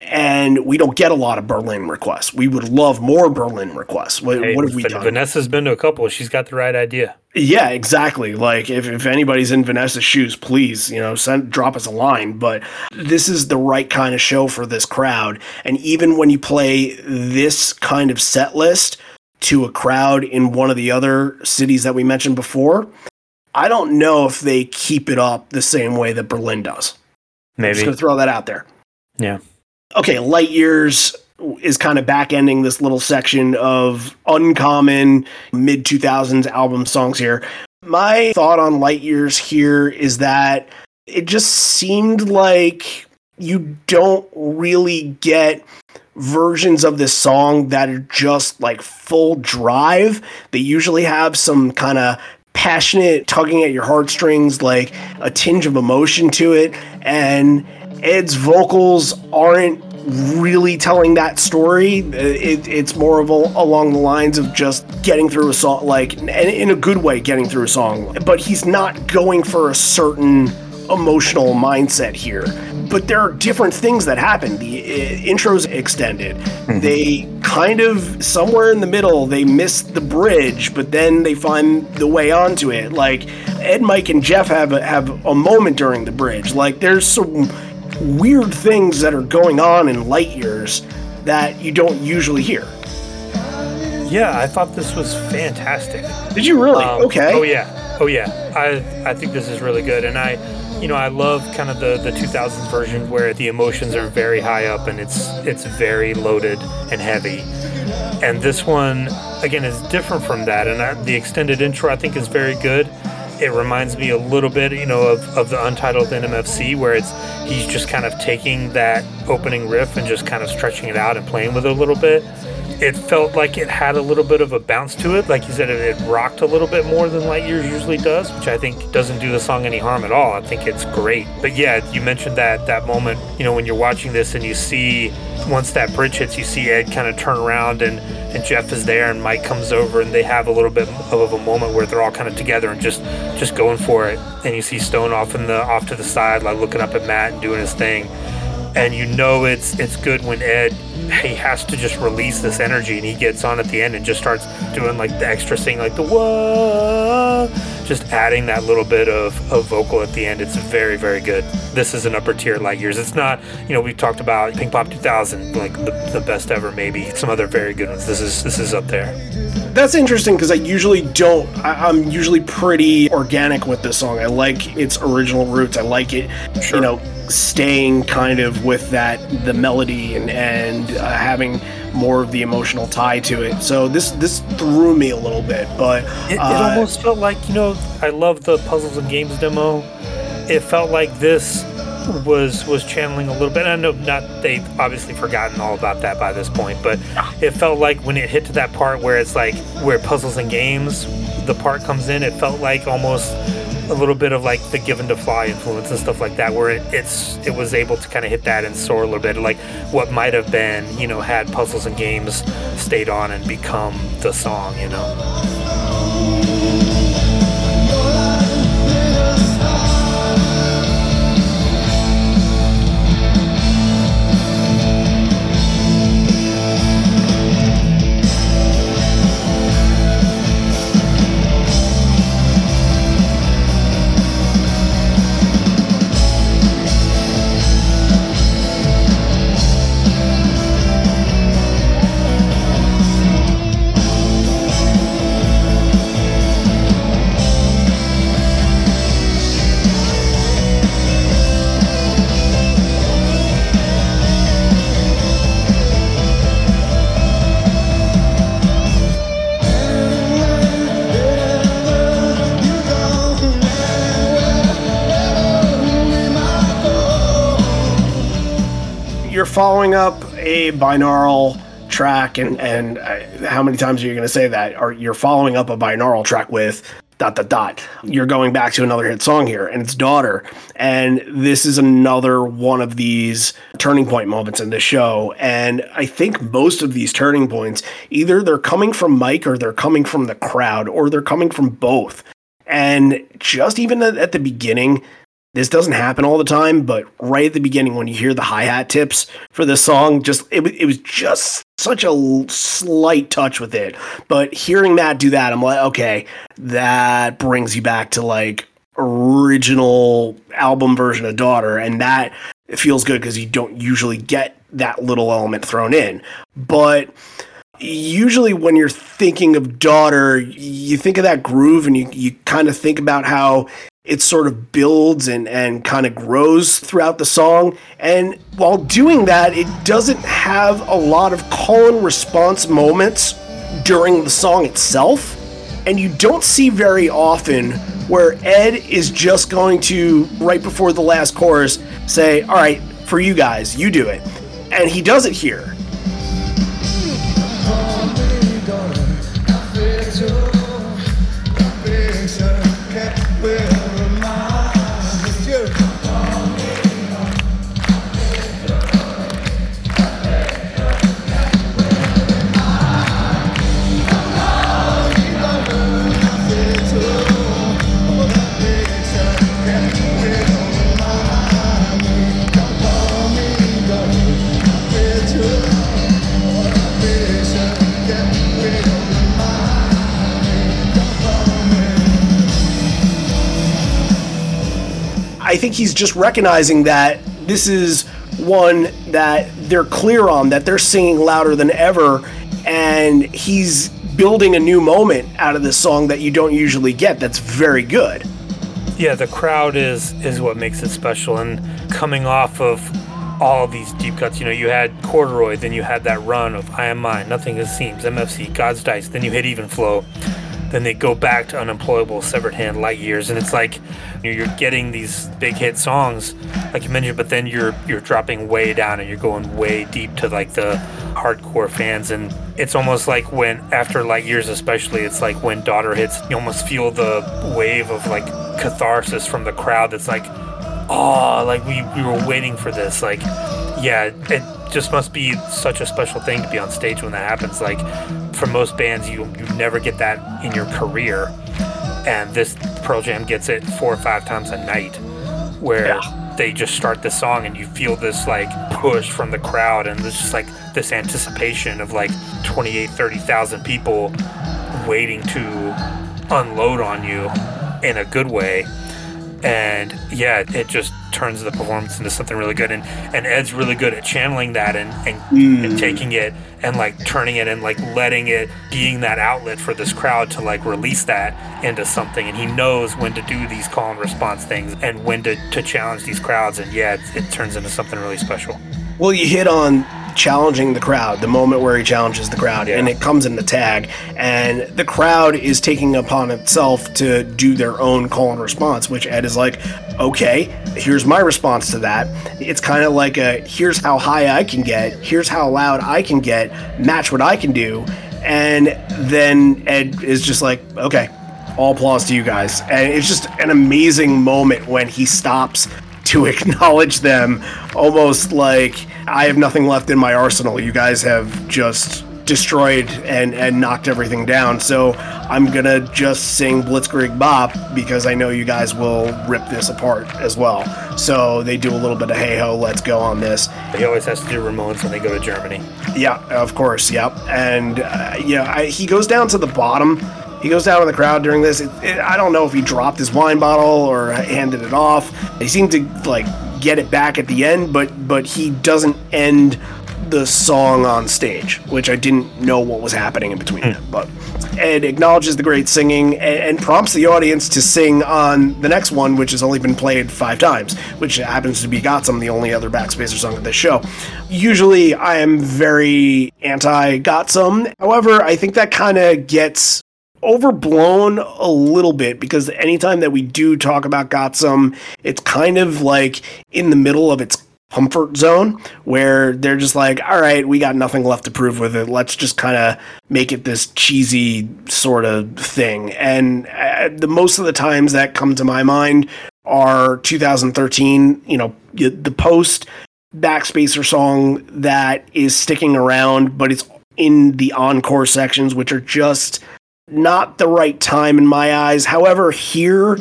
and we don't get a lot of Berlin requests. We would love more Berlin requests. What, Hey, what have we done? Vanessa's been to a couple. She's got the right idea. Yeah, exactly. Like if, if anybody's in Vanessa's shoes, please, you know, send drop us a line. But this is the right kind of show for this crowd. And even when you play this kind of set list to a crowd in one of the other cities that we mentioned before, I don't know if they keep it up the same way that Berlin does. I'm just Maybe. gonna throw that out there. Yeah. Okay, Light Years is kind of back ending this little section of uncommon mid 2000s album songs here. My thought on Light Years here is that it just seemed like you don't really get versions of this song that are just like full drive. They usually have some kind of passionate tugging at your heartstrings, like a tinge of emotion to it. And Ed's vocals aren't really telling that story. Uh, It, it's more of a, along the lines of just getting through a song, like and in a good way, getting through a song. But he's not going for a certain emotional mindset here. But there are different things that happen. The uh, intro's extended. They kind of somewhere in the middle they miss the bridge, but then they find the way onto it. Like Ed, Mike, and Jeff have a, have a moment during the bridge. Like there's some weird things that are going on in light years that you don't usually hear. Yeah, I thought this was fantastic. Did you really? Um, okay. Oh yeah. Oh yeah. I I think this is really good, and I, you know, I love kind of the the 2000s version where the emotions are very high up and it's it's very loaded and heavy. And this one again is different from that, and I, the extended intro I think is very good. It reminds me a little bit, you know, of, of the untitled and MFC, where it's he's just kind of taking that opening riff and just kind of stretching it out and playing with it a little bit it felt like it had a little bit of a bounce to it. Like you said, it, rocked a little bit more than Light Years usually does, which I think doesn't do the song any harm at all. I think it's great. But yeah, you mentioned that that moment, you know, when you're watching this and you see once that bridge hits, you see Ed kind of turn around and and Jeff is there and Mike comes over and they have a little bit of a moment where they're all kind of together and just just going for it. And you see Stone off in the off to the side, like looking up at Matt and doing his thing and you know it's it's good when Ed he has to just release this energy and he gets on at the end and just starts doing like the extra thing like the whoa just adding that little bit of, of vocal at the end, it's very, very good. This is an upper tier light years. It's not, you know, we've talked about Pinkpop 2000, like the, the best ever, maybe some other very good ones. This is this is up there. That's interesting because I usually don't. I, I'm usually pretty organic with this song. I like its original roots. I like it, you know, staying kind of with that the melody and and uh, having more of the emotional tie to it. So this this threw me a little bit, but It, it uh, almost felt like, you know, I love the puzzles and games demo. It felt like this was was channeling a little bit. I know not they've obviously forgotten all about that by this point, but it felt like when it hit to that part where it's like where puzzles and games the part comes in, it felt like almost a little bit of like the given to fly influence and stuff like that where it, it's it was able to kind of hit that and soar a little bit like what might have been you know had puzzles and games stayed on and become the song you know following up a binaural track and and uh, how many times are you going to say that? Or you're following up a binaural track with dot dot dot. You're going back to another hit song here and it's daughter. And this is another one of these turning point moments in the show. And i think most of these turning points either they're coming from mike or they're coming from the crowd or they're coming from both. And just even at the beginning this doesn't happen all the time, but right at the beginning, when you hear the hi hat tips for this song, just it, it was just such a slight touch with it. But hearing Matt do that, I'm like, okay, that brings you back to like original album version of Daughter, and that feels good because you don't usually get that little element thrown in. But usually when you're thinking of daughter you think of that groove and you, you kind of think about how it sort of builds and, and kind of grows throughout the song. And while doing that it doesn't have a lot of call and response moments during the song itself. And you don't see very often where ed is just going to right before the last chorus say all right for you guys you do it. And he does it here I think he's just recognizing that this is one that they're clear on, that they're singing louder than ever, and he's building a new moment out of this song that you don't usually get. That's very good. Yeah, the crowd is is what makes it special. And coming off of all these deep cuts, you know, you had Corduroy, then you had that run of I Am Mine, Nothing It Seems, MFC, God's Dice, then you hit Even Flow. Then they go back to Unemployable, Severed Hand, Light Years, and it's like you're getting these big hit songs, like you mentioned, but then you're you're dropping way down and you're going way deep to like the hardcore fans, and it's almost like when after Light Years, especially, it's like when Daughter hits, you almost feel the wave of like catharsis from the crowd. That's like, oh, like we we were waiting for this. Like, yeah, it just must be such a special thing to be on stage when that happens. Like, for most bands, you you never get that in your career, and this Pearl Jam gets it four or five times a night, where they just start the song and you feel this like push from the crowd, and there's just like this anticipation of like 28, 30,000 people waiting to unload on you in a good way. And yeah, it just turns the performance into something really good. And, and Ed's really good at channeling that and, and, and hmm. taking it and like turning it and like letting it being that outlet for this crowd to like release that into something. And he knows when to do these call and response things and when to, to challenge these crowds. And yeah, it, it turns into something really special. Well, you hit on challenging the crowd, the moment where he challenges the crowd, Yeah. and it comes in the tag, and the crowd is taking upon itself to do their own call and response, which Ed is like, okay, here's my response to that. It's kind of like a here's how high I can get, here's how loud I can get, match what I can do, and then Ed is just like, okay, all applause to you guys. And it's just an amazing moment when he stops to acknowledge them almost like I have nothing left in my arsenal. You guys have just destroyed and, and knocked everything down. So I'm gonna just sing Blitzkrieg Bop because I know you guys will rip this apart as well. So they do a little bit of hey ho, let's go on this. He always has to do Ramones when they go to Germany. Yeah, of course. Yep. And uh, yeah, I, he goes down to the bottom. He goes down in the crowd during this. It, it, I don't know if he dropped his wine bottle or handed it off. He seemed to like get it back at the end, but but he doesn't end the song on stage, which I didn't know what was happening in between hmm. them. But Ed acknowledges the great singing and, and prompts the audience to sing on the next one, which has only been played five times, which happens to be Got Some, the only other Backspacer song of this show. Usually I am very anti Got Some. However, I think that kind of gets overblown a little bit because anytime that we do talk about got some it's kind of like in the middle of its comfort zone where they're just like all right we got nothing left to prove with it. Let's just kind of make it this cheesy sort of thing. And uh, the most of the times that come to my mind are 2013 you know the post backspacer song that is sticking around but it's in the encore sections which are just not the right time in my eyes. However, here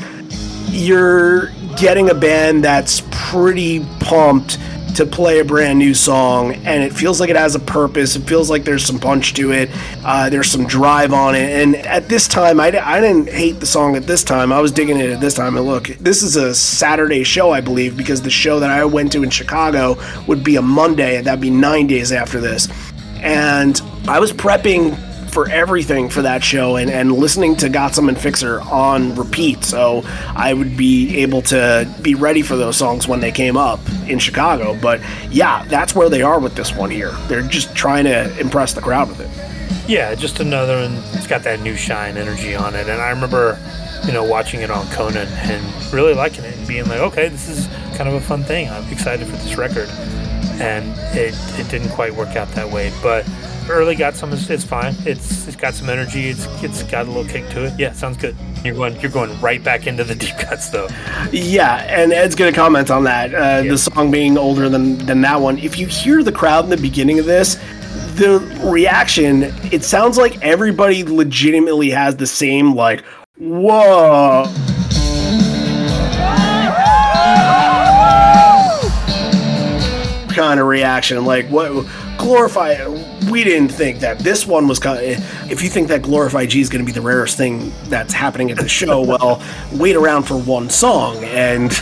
you're getting a band that's pretty pumped to play a brand new song, and it feels like it has a purpose. It feels like there's some punch to it. Uh, there's some drive on it. And at this time, I, I didn't hate the song at this time. I was digging it at this time. And look, this is a Saturday show, I believe, because the show that I went to in Chicago would be a Monday, and that'd be nine days after this. And I was prepping for everything for that show and, and listening to Got Some and Fixer on repeat. So I would be able to be ready for those songs when they came up in Chicago. But yeah, that's where they are with this one here. They're just trying to impress the crowd with it. Yeah, just another one. It's got that new shine energy on it, and I remember, you know, watching it on Conan and really liking it and being like, okay, this is kind of a fun thing. I'm excited for this record, and it it didn't quite work out that way, but. Early got some. It's, it's fine. It's it's got some energy. It's it's got a little kick to it. Yeah, sounds good. You're going you're going right back into the deep cuts though. Yeah, and Ed's going to comment on that. Uh, Yeah. The song being older than, than that one. If you hear the crowd in the beginning of this, the reaction, it sounds like everybody legitimately has the same, like, whoa. kind of reaction. Like, what? Glorify. We didn't think that this one was. Kind eh, if you think that Glorified G is going to be the rarest thing that's happening at the show, well, wait around for one song, and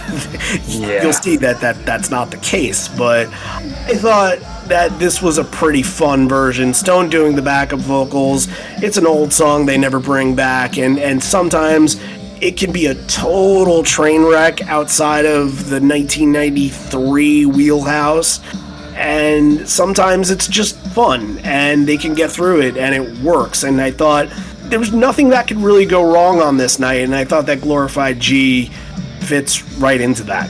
Yeah. you'll see that that that's not the case. But I thought that this was a pretty fun version. Stone doing the backup vocals. It's an old song they never bring back, and and sometimes it can be a total train wreck outside of the 1993 wheelhouse. And sometimes it's just fun and they can get through it and it works. And I thought there was nothing that could really go wrong on this night. And I thought that Glorified G fits right into that.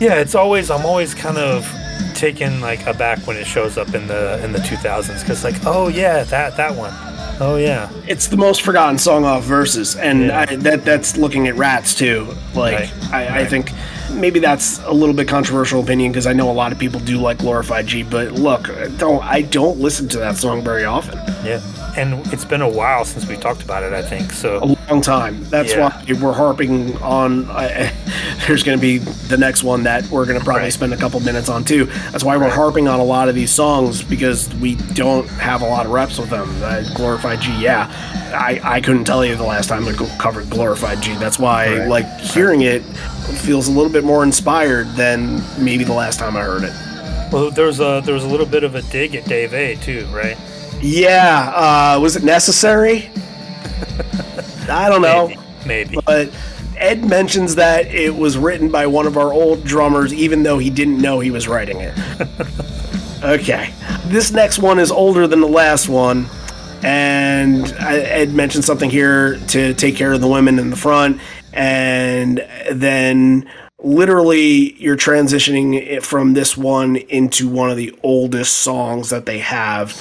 Yeah, it's always I'm always kind of taken like aback when it shows up in the in the 2000s because like oh yeah that that one oh yeah It's the most forgotten song off verses, and Yeah. I, that that's looking at Rats too. Like Right, I, I think maybe that's a little bit controversial opinion because I know a lot of people do like Glorified G, but look, don't I don't listen to that song very often. yeah and it's been a while since we talked about it I think so long time. That's Yeah. why we're harping on. Uh, there's going to be the next one that we're going to probably Right. spend a couple minutes on too. That's why we're harping on a lot of these songs because we don't have a lot of reps with them. Uh, Glorified G, yeah. I, I couldn't tell you the last time I covered Glorified G. That's why, Right. like, hearing it feels a little bit more inspired than maybe the last time I heard it. Well, there was a there was a little bit of a dig at Dave A too, right? Yeah, uh, was it necessary? I don't know. Maybe. Maybe. but Ed mentions that it was written by one of our old drummers, even though he didn't know he was writing it. okay. This next one is older than the last one. And Ed mentioned something here to take care of the women in the front. And then literally, you're transitioning it from this one into one of the oldest songs that they have.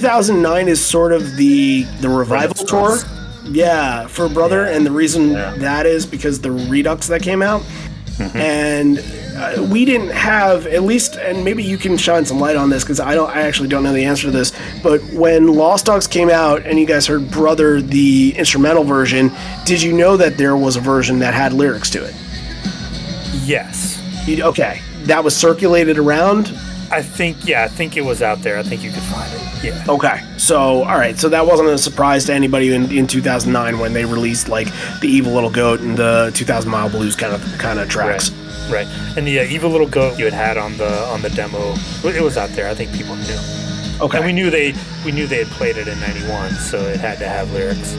2009 is sort of the the revival tour. Yeah, for Brother, and the reason Yeah. that is because the Redux that came out, Mm-hmm. and uh, we didn't have at least, and maybe you can shine some light on this because I don't, I actually don't know the answer to this. But when Lost Dogs came out, and you guys heard Brother, the instrumental version, did you know that there was a version that had lyrics to it? yes. You- okay, that was circulated around. I think yeah, I think it was out there. I think you could find it. Yeah. Okay, so all right, so that wasn't a surprise to anybody in, in 2009 when they released like the Evil Little Goat and the 2000 Mile Blues kind of kind of tracks. Right. Right, And the uh, evil little goat you had had on the on the demo, it was out there. I think people knew. Okay, And we knew they we knew they had played it in '91, so it had to have lyrics.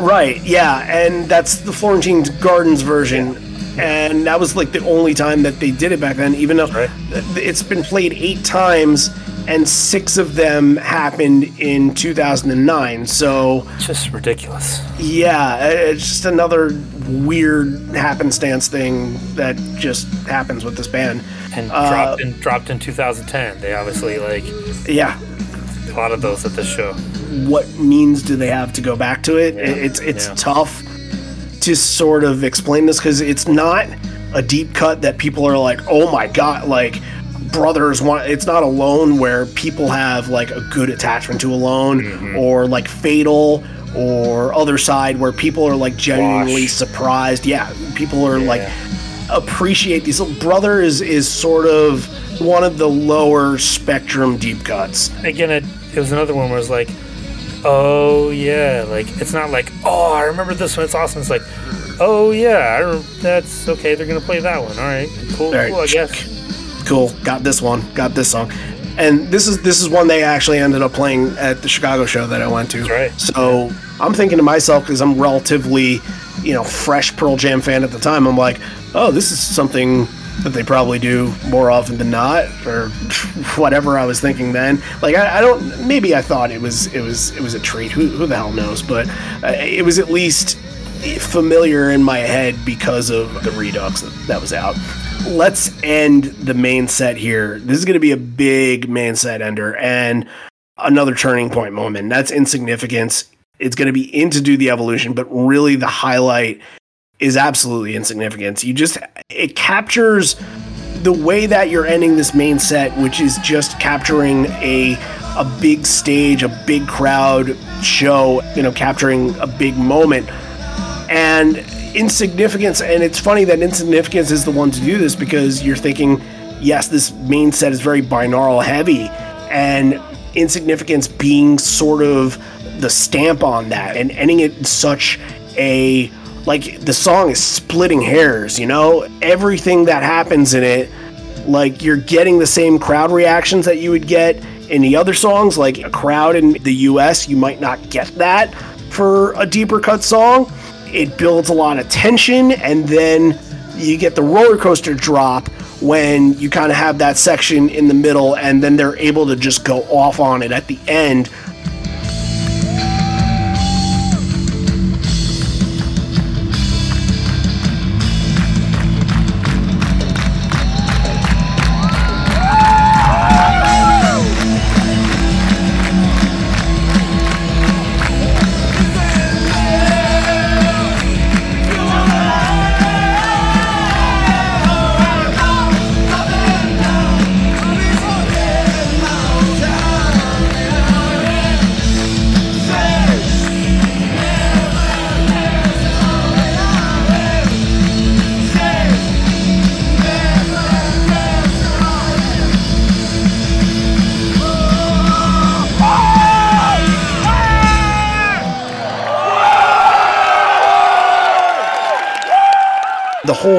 right, yeah, and that's the Florentine Gardens version, and that was like the only time that they did it back then. Even though Right. it's been played eight times, and six of them happened in 2009. So Just ridiculous. Yeah, it's just another weird happenstance thing that just happens with this band. And Uh, dropped in dropped in 2010. They obviously like Yeah, a lot of those at the show. what means do they have to go back to it? Yeah, It's it's yeah. tough to sort of explain this because it's not a deep cut that people are like, oh my god, like brothers want. It's not alone where people have like a good attachment to alone Mm-hmm. or like fatal. Or other side where people are like genuinely Wash. surprised. Yeah, people are like appreciate these. Brother is is sort of one of the lower spectrum deep cuts. Again, it, it was another one where it's like, oh yeah, like it's not like oh I remember this one, it's awesome. It's like, oh yeah, I rem- that's okay. They're gonna play that one. All right, cool, All right. cool. I guess. Cool, got this one, got this song, and this is this is one they actually ended up playing at the Chicago show that I went to. That's right. So I'm thinking to myself because I'm relatively, you know, fresh Pearl Jam fan at the time. I'm like, oh, this is something that they probably do more often than not, or whatever I was thinking then. Like I, I don't. Maybe I thought it was it was it was a treat. Who who the hell knows? But uh, it was at least familiar in my head because of the Redux that, that was out. Let's end the main set here. This is going to be a big main set ender and another turning point moment. That's insignificance. It's going to be into do the evolution, but really the highlight is absolutely insignificance. You just it captures the way that you're ending this main set, which is just capturing a a big stage, a big crowd show, you know, capturing a big moment. And insignificance, and it's funny that insignificance is the one to do this because you're thinking, yes, this main set is very binaural heavy, and insignificance being sort of the stamp on that and ending it in such a like the song is splitting hairs, you know? Everything that happens in it, like you're getting the same crowd reactions that you would get in the other songs. Like a crowd in the US, you might not get that for a deeper cut song. It builds a lot of tension, and then you get the roller coaster drop when you kind of have that section in the middle, and then they're able to just go off on it at the end.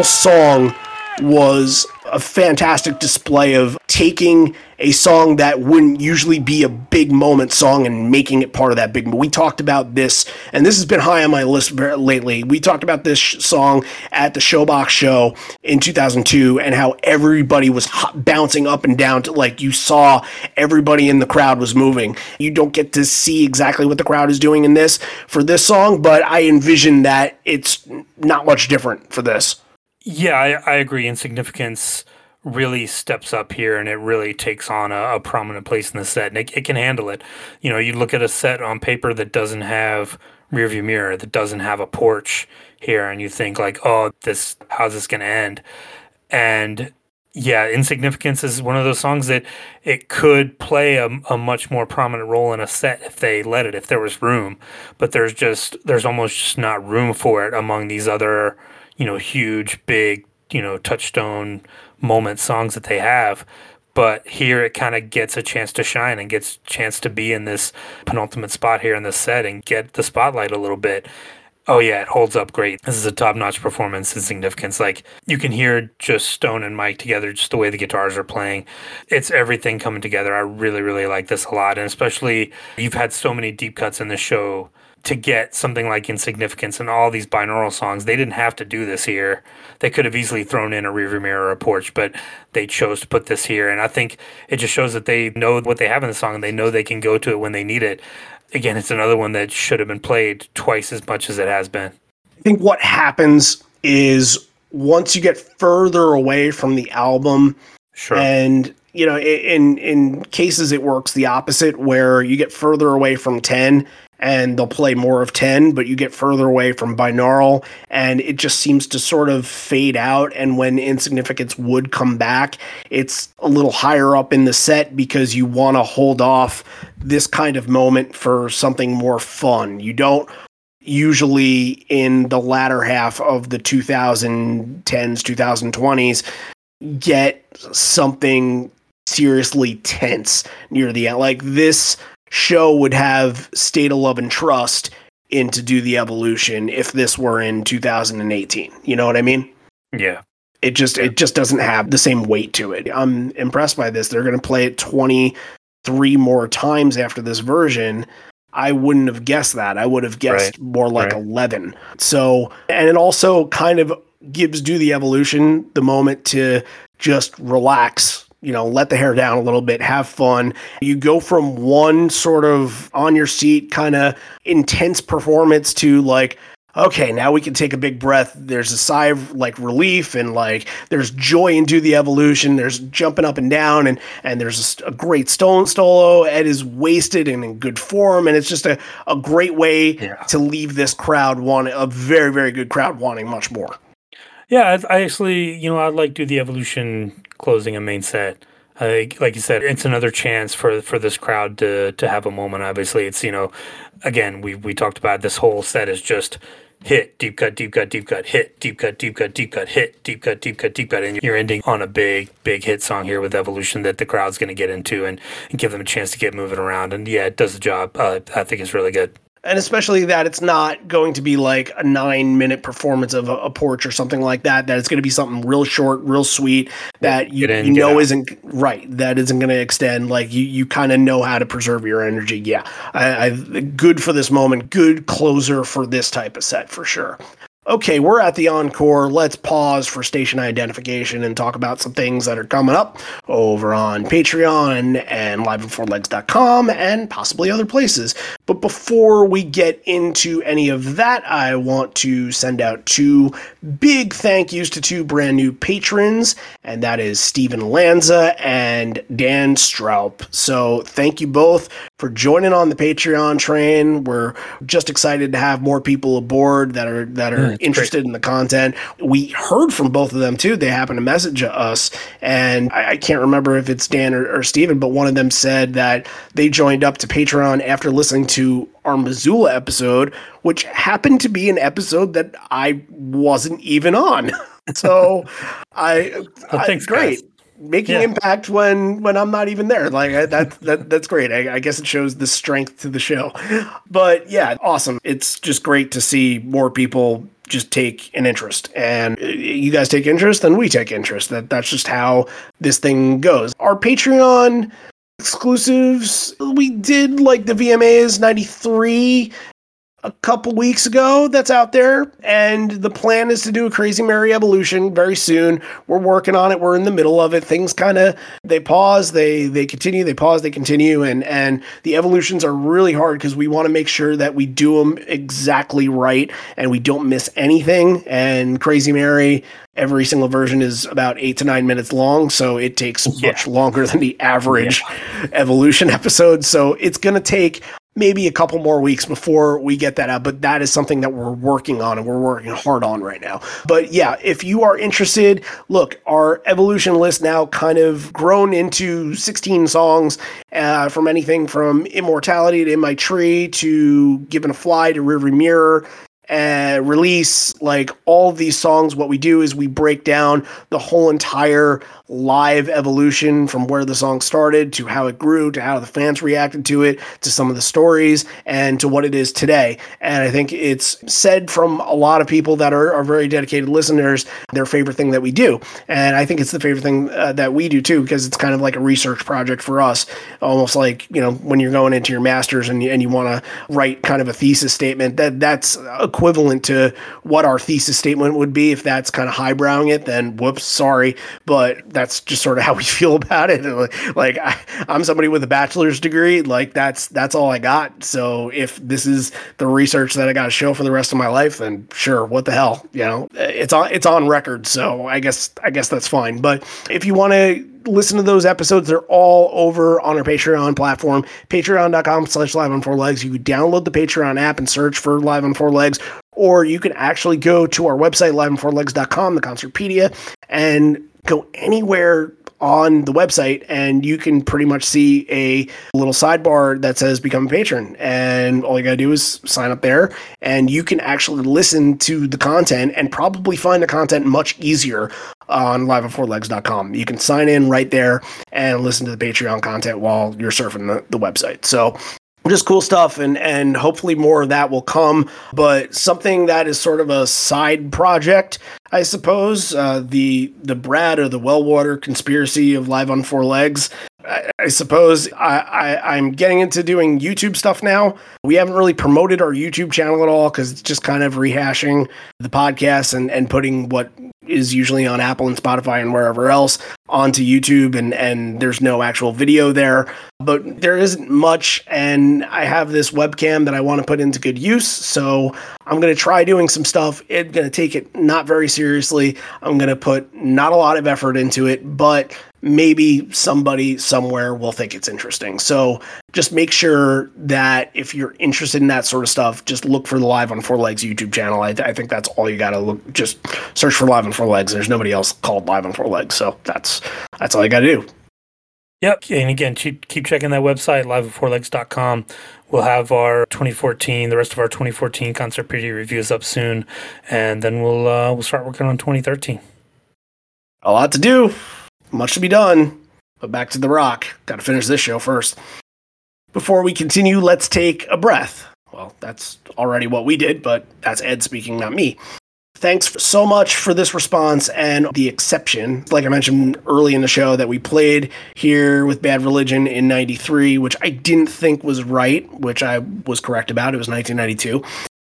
Song was a fantastic display of taking a song that wouldn't usually be a big moment song and making it part of that big moment. We talked about this, and this has been high on my list lately. We talked about this sh- song at the Showbox show in 2002 and how everybody was bouncing up and down to like you saw everybody in the crowd was moving. You don't get to see exactly what the crowd is doing in this for this song, but I envision that it's not much different for this. Yeah, I, I agree. Insignificance really steps up here and it really takes on a, a prominent place in the set and it, it can handle it. You know, you look at a set on paper that doesn't have rear view mirror, that doesn't have a porch here, and you think like, oh, this how's this gonna end? And yeah, Insignificance is one of those songs that it could play a, a much more prominent role in a set if they let it, if there was room. But there's just there's almost just not room for it among these other, you know, huge, big, you know, touchstone moment songs that they have. But here it kind of gets a chance to shine and gets chance to be in this penultimate spot here in the set and get the spotlight a little bit. Oh yeah, it holds up great. This is a top-notch performance in significance. Like you can hear just Stone and Mike together, just the way the guitars are playing. It's everything coming together. I really, really like this a lot, and especially you've had so many deep cuts in the show to get something like insignificance and all these binaural songs. They didn't have to do this here. They could have easily thrown in a rearview mirror or a porch, but they chose to put this here. And I think it just shows that they know what they have in the song and they know they can go to it when they need it. Again, it's another one that should have been played twice as much as it has been. I think what happens is once you get further away from the album, Sure. and you know, in in cases it works the opposite, where you get further away from ten and they'll play more of ten, but you get further away from binaural, and it just seems to sort of fade out. And when insignificance would come back, it's a little higher up in the set because you want to hold off this kind of moment for something more fun. You don't usually in the latter half of the 2010s 2020s get something seriously tense near the end like this show would have state of love and trust into do the evolution if this were in 2018 you know what i mean? Yeah. it just it just doesn't have the same weight to it. I'm impressed by this. They're going to play it 23 more times after this version. I wouldn't have guessed that. I would have guessed Right. more like Right. 11 so and it also kind of gives do the evolution the moment to just relax you know let the hair down a little bit have fun you go from one sort of on your seat kind of intense performance to like okay, now we can take a big breath. There's a sigh of like relief and like there's joy into the evolution. There's jumping up and down and and there's a, a great stone stolo. Ed is wasted and in good form, and it's just a, a great way Yeah. to leave this crowd wanting a very very good crowd wanting much more. Yeah, I, I actually, you know, I'd like do the evolution closing a main set. I, like you said, it's another chance for for this crowd to to have a moment. Obviously, it's you know, again, we we talked about this whole set is just hit deep cut deep cut deep cut hit deep cut deep cut deep cut hit deep cut deep cut deep cut and you're ending on a big big hit song here with evolution that the crowd's going to get into and, and give them a chance to get moving around and yeah it does the job uh, i think it's really good and especially that it's not going to be like a nine minute performance of a, a porch or something like that that it's going to be something real short real sweet that you, in, you know isn't right that isn't going to extend like you you kind of know how to preserve your energy. Yeah I, I good for this moment good closer for this type of set for sure Okay, we're at the encore. Let's pause for station identification and talk about some things that are coming up over on Patreon and liveonfourlegs.com and possibly other places. But before we get into any of that, I want to send out two big thank yous to two brand new patrons, and that is Stephen Lanza and Dan Stroup. So thank you both for joining on the Patreon train. We're just excited to have more people aboard that are that are interested in the content. We heard from both of them too. They happened to message us, and I, I can't remember if it's Dan or, or Steven, but one of them said that they joined up to Patreon after listening to our Missoula episode, which happened to be an episode that I wasn't even on. so I, Well, I- thanks, great. guys. Making Yeah. impact when when I'm not even there, like I, that that that's great. I, I guess it shows the strength to the show. But yeah, awesome. It's just great to see more people just take an interest and uh, you guys take interest then we take interest that that's just how this thing goes our patreon exclusives we did like the vmas 93 a couple weeks ago that's out there and the plan is to do a crazy mary evolution very soon. We're working on it. We're in the middle of it. Things kind of they pause they they continue they pause they continue and and the evolutions are really hard because we want to make sure that we do them exactly right and we don't miss anything. And crazy mary every single version is about eight to nine minutes long so it takes much longer than the average evolution episode. So it's going to take maybe a couple more weeks before we get that out, but that is something that we're working on and we're working hard on right now. But yeah, if you are interested, look, our evolution list now kind of grown into 16 songs uh, from anything from Immortality to In My Tree to Given to Fly to Rearview Mirror. Uh, release like all these songs what we do is we break down the whole entire live evolution from where the song started to how it grew to how the fans reacted to it to some of the stories and to what it is today. And i think it's said from a lot of people that are, are very dedicated listeners their favorite thing that we do. And i think it's the favorite thing uh, that we do too because it's kind of like a research project for us. Almost like you know when you're going into your masters and you, and you want to write kind of a thesis statement that that's equivalent to what our thesis statement would be. If that's kind of highbrowing it then whoops sorry. But that's just sort of how we feel about it. Like I, i'm somebody with a bachelor's degree. Like that's that's all i got. So if this is the research that i got to show for the rest of my life then sure what the hell you know? It's on it's on record so i guess i guess that's fine. But if you want to listen to those episodes. They're all over on our patreon platform patreon.com slash live on four legs. You can download the patreon app and search for live on four legs or you can actually go to our website liveonfourlegs.com the concertpedia and go anywhere on the website and you can pretty much see a little sidebar that says become a patron and all you got to do is sign up there and you can actually listen to the content and probably find the content much easier on liveonfourlegs.com you can sign in right there and listen to the patreon content while you're surfing the, the website. So just cool stuff and and hopefully more of that will come but something that is sort of a side project i suppose uh, the the brad or the wellwater conspiracy of live on four legs I, I suppose I, I, I'm getting into doing YouTube stuff now. We haven't really promoted our YouTube channel at all because it's just kind of rehashing the podcast and, and putting what is usually on Apple and Spotify and wherever else onto YouTube and and there's no actual video there. But there isn't much and I have this webcam that I want to put into good use so I'm going to try doing some stuff. It's going to take it not very seriously. I'm going to put not a lot of effort into it but maybe somebody somewhere will think it's interesting so just make sure that if you're interested in that sort of stuff just look for the live on four legs youtube channel i, I think that's all you gotta look just search for live on four legs there's nobody else called live on four legs so that's that's all you gotta do Yep. And again, keep, keep checking that website, liveonfourlegs.com. We'll have our 2014, the rest of our 2014 concert preview reviews up soon. And then we'll, uh, we'll start working on 2013. a lot to do much to be done but back to the rock gotta finish this show first before we continue let's take a breath Well, that's already what we did, but that's Ed speaking, not me. Thanks so much for this response and the exception. Like I mentioned early in the show, that we played here with Bad Religion in 93, which I didn't think was right, which I was correct about. It was 1992.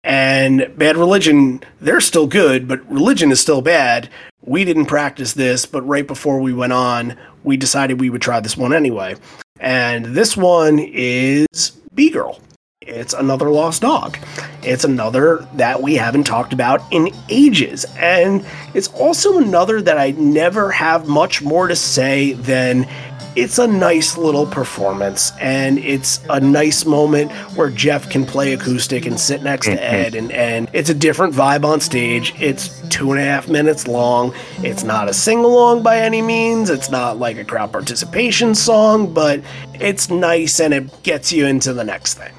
And Bad Religion, they're still good, but religion is still bad. We didn't practice this, but right before we went on, we decided we would try this one anyway. And this one is Bee Girl. It's another lost dog. It's another that we haven't talked about in ages. And it's also another that I never have much more to say than it's a nice little performance and it's a nice moment where Jeff can play acoustic and sit next to mm-hmm. Ed and, and it's a different vibe on stage. It's two and a half minutes long. It's not a sing along by any means. It's not like a crowd participation song, but it's nice and it gets you into the next thing.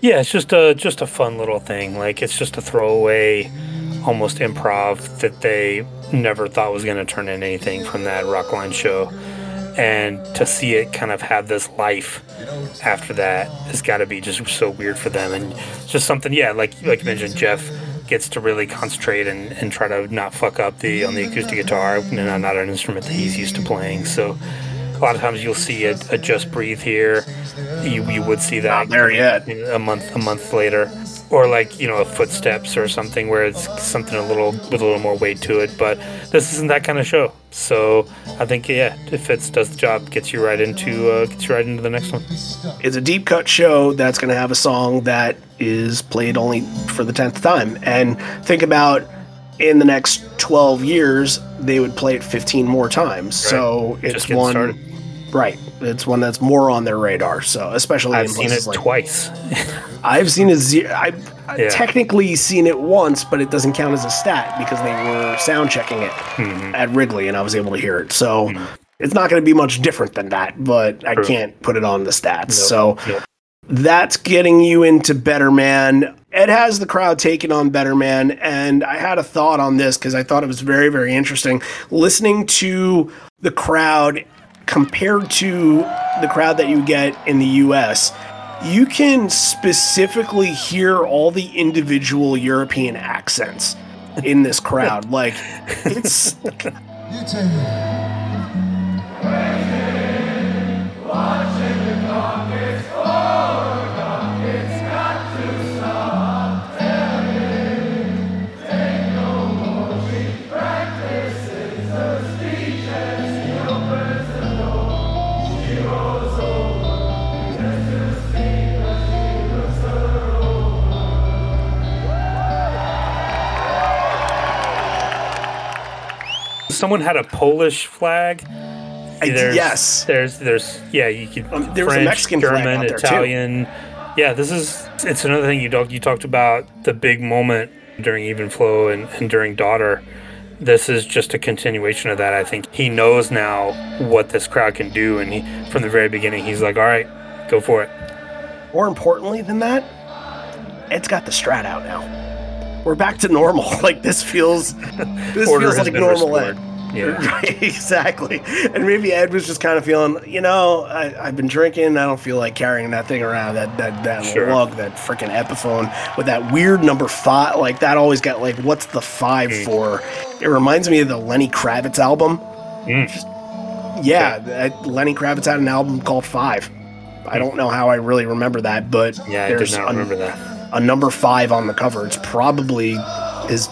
Yeah, it's just a just a fun little thing. Like it's just a throwaway, almost improv that they never thought was going to turn into anything from that Rockline show, and to see it kind of have this life after that has got to be just so weird for them, and just something. Yeah, like like you mentioned, Jeff gets to really concentrate and, and try to not fuck up the on the acoustic guitar, and not an instrument that he's used to playing. So a lot of times you'll see a, a just breathe here. You, you would see that Not there yet. a month a month later, or like you know a footsteps or something where it's something a little with a little more weight to it. But this isn't that kind of show, so I think yeah, it fits, does the job, gets you right into uh, gets you right into the next one. It's a deep cut show that's going to have a song that is played only for the 10th time. And think about in the next 12 years, they would play it 15 more times. So it's one. started. Right. It's one that's more on their radar. So, especially I've in seen it like twice. I've seen it. Ze- I've Yeah. technically seen it once, but it doesn't count as a stat because they were sound checking it Mm-hmm. at Wrigley, and I was able to hear it. So it's not going to be much different than that, but I True. can't put it on the stats. So Nope. that's getting you into Better Man. It has the crowd taken on Better Man, and I had a thought on this because I thought it was very, very interesting. Listening to the crowd compared to the crowd that you get in the US, you can specifically hear all the individual European accents in this crowd. like, it's Someone had a Polish flag. There's, yes. There's there's yeah you could Um, there was a French, Mexican flag German, out there, too. Italian. Yeah, this is it's another thing you talked you talked about the big moment during Even Flow and, and during Daughter. This is just a continuation of that. I think he knows now what this crowd can do, and he from the very beginning he's like, all right, go for it. more importantly than that, Ed's got the strat out now. We're back to normal. Like this feels this Order feels like normal restored. Ed. Yeah. Right, exactly. And maybe Ed was just kind of feeling, you know, I, I've been drinking. I don't feel like carrying that thing around, that that that Sure. lug, that freaking Epiphone with that weird number five. Like that always got like, what's the five Mm. for? It reminds me of the Lenny Kravitz album. Mm. Just- yeah, that Lenny Kravitz had an album called Five. I don't know how I really remember that, but Yeah, I did not remember that. A number five on the cover. It's probably his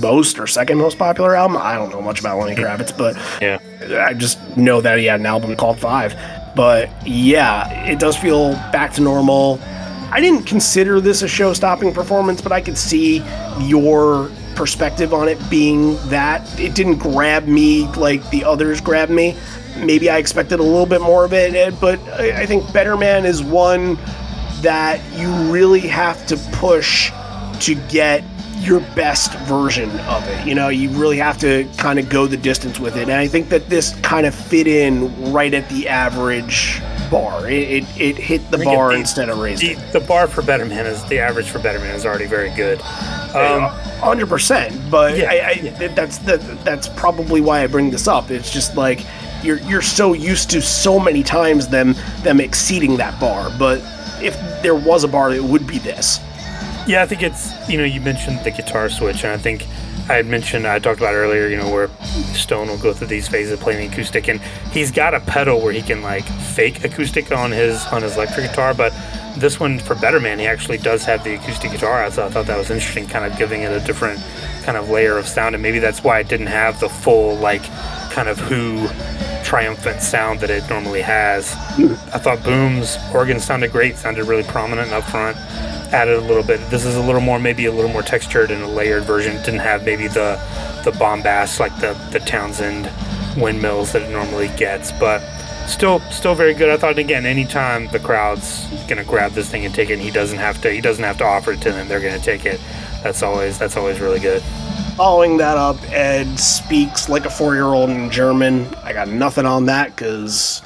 most or second most popular album. I don't know much about Lenny hmm. Kravitz, but Yeah. I just know that he had an album called Five. But yeah, it does feel back to normal. I didn't consider this a show stopping performance, but I could see your perspective on it being that it didn't grab me like the others grabbed me. Maybe I expected a little bit more of it, but I I think Better Man is one that you really have to push to get your best version of it. You know, you really have to kind of go the distance with it. And I think that this kind of fit in right at the average bar. It, it, it hit the it bar instead of raising The, it. the bar for Betterman is the average for Betterman is already very good. Um, hundred percent. But Yeah, I, I that's that, that's probably why I bring this up. It's just like you're you're so used to so many times them them exceeding that bar. But if there was a bar, it would be this. Yeah, I think it's you know you mentioned the guitar switch, and I think I had mentioned I talked about earlier. You know where Stone will go through these phases of playing acoustic, and he's got a pedal where he can like fake acoustic on his on his electric guitar, but this one for Better Man, he actually does have the acoustic guitar. Thought, I thought that was interesting, kind of giving it a different kind of layer of sound, and maybe that's why it didn't have the full like kind of Who triumphant sound that it normally has. I thought Boom's organ sounded great, sounded really prominent up front. Added a little bit. This is a little more, maybe a little more textured and a layered version. Didn't have maybe the the bombast like the the Townshend windmills that it normally gets, but still still very good. I thought again, anytime the crowd's gonna grab this thing and take it, and he doesn't have to he doesn't have to offer it to them. They're gonna take it. That's always that's always really good. Following that up, Ed speaks like a four year old in German. I got nothing on that because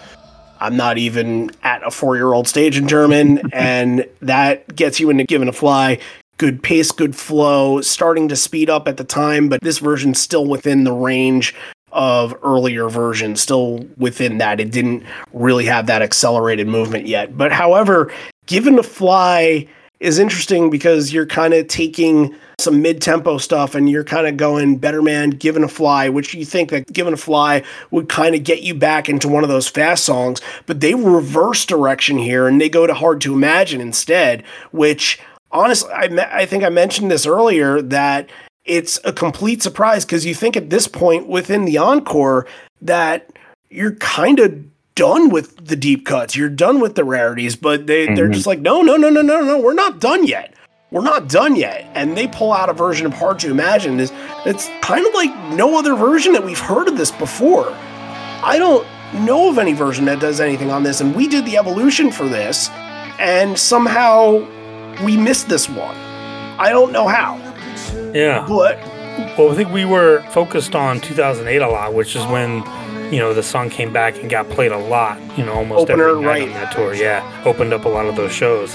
I'm not even at a four year old stage in German, and that gets you into given to fly. Good pace, good flow, starting to speed up at the time, but this version's still within the range of earlier versions, still within that. It didn't really have that accelerated movement yet. But however, given to fly is interesting because you're kind of taking some mid-tempo stuff and you're kind of going better man given to fly which you think that given to fly would kind of get you back into one of those fast songs but they reverse direction here and they go to hard to imagine instead which honestly i, I think i mentioned this earlier that it's a complete surprise because you think at this point within the encore that you're kind of done with the deep cuts. You're done with the rarities, but they, they're mm-hmm. just like, no, no, no, no, no, no, we're not done yet. We're not done yet. And they pull out a version of Hard to Imagine. Is it's kind of like no other version that we've heard of this before. I don't know of any version that does anything on this, and we did the evolution for this, and somehow we missed this one. I don't know how, Yeah. but Well, I think we were focused on 2008 a lot, which is when you know the song came back and got played a lot. You know, almost Opener, every night right. on that tour. Yeah, opened up a lot of those shows.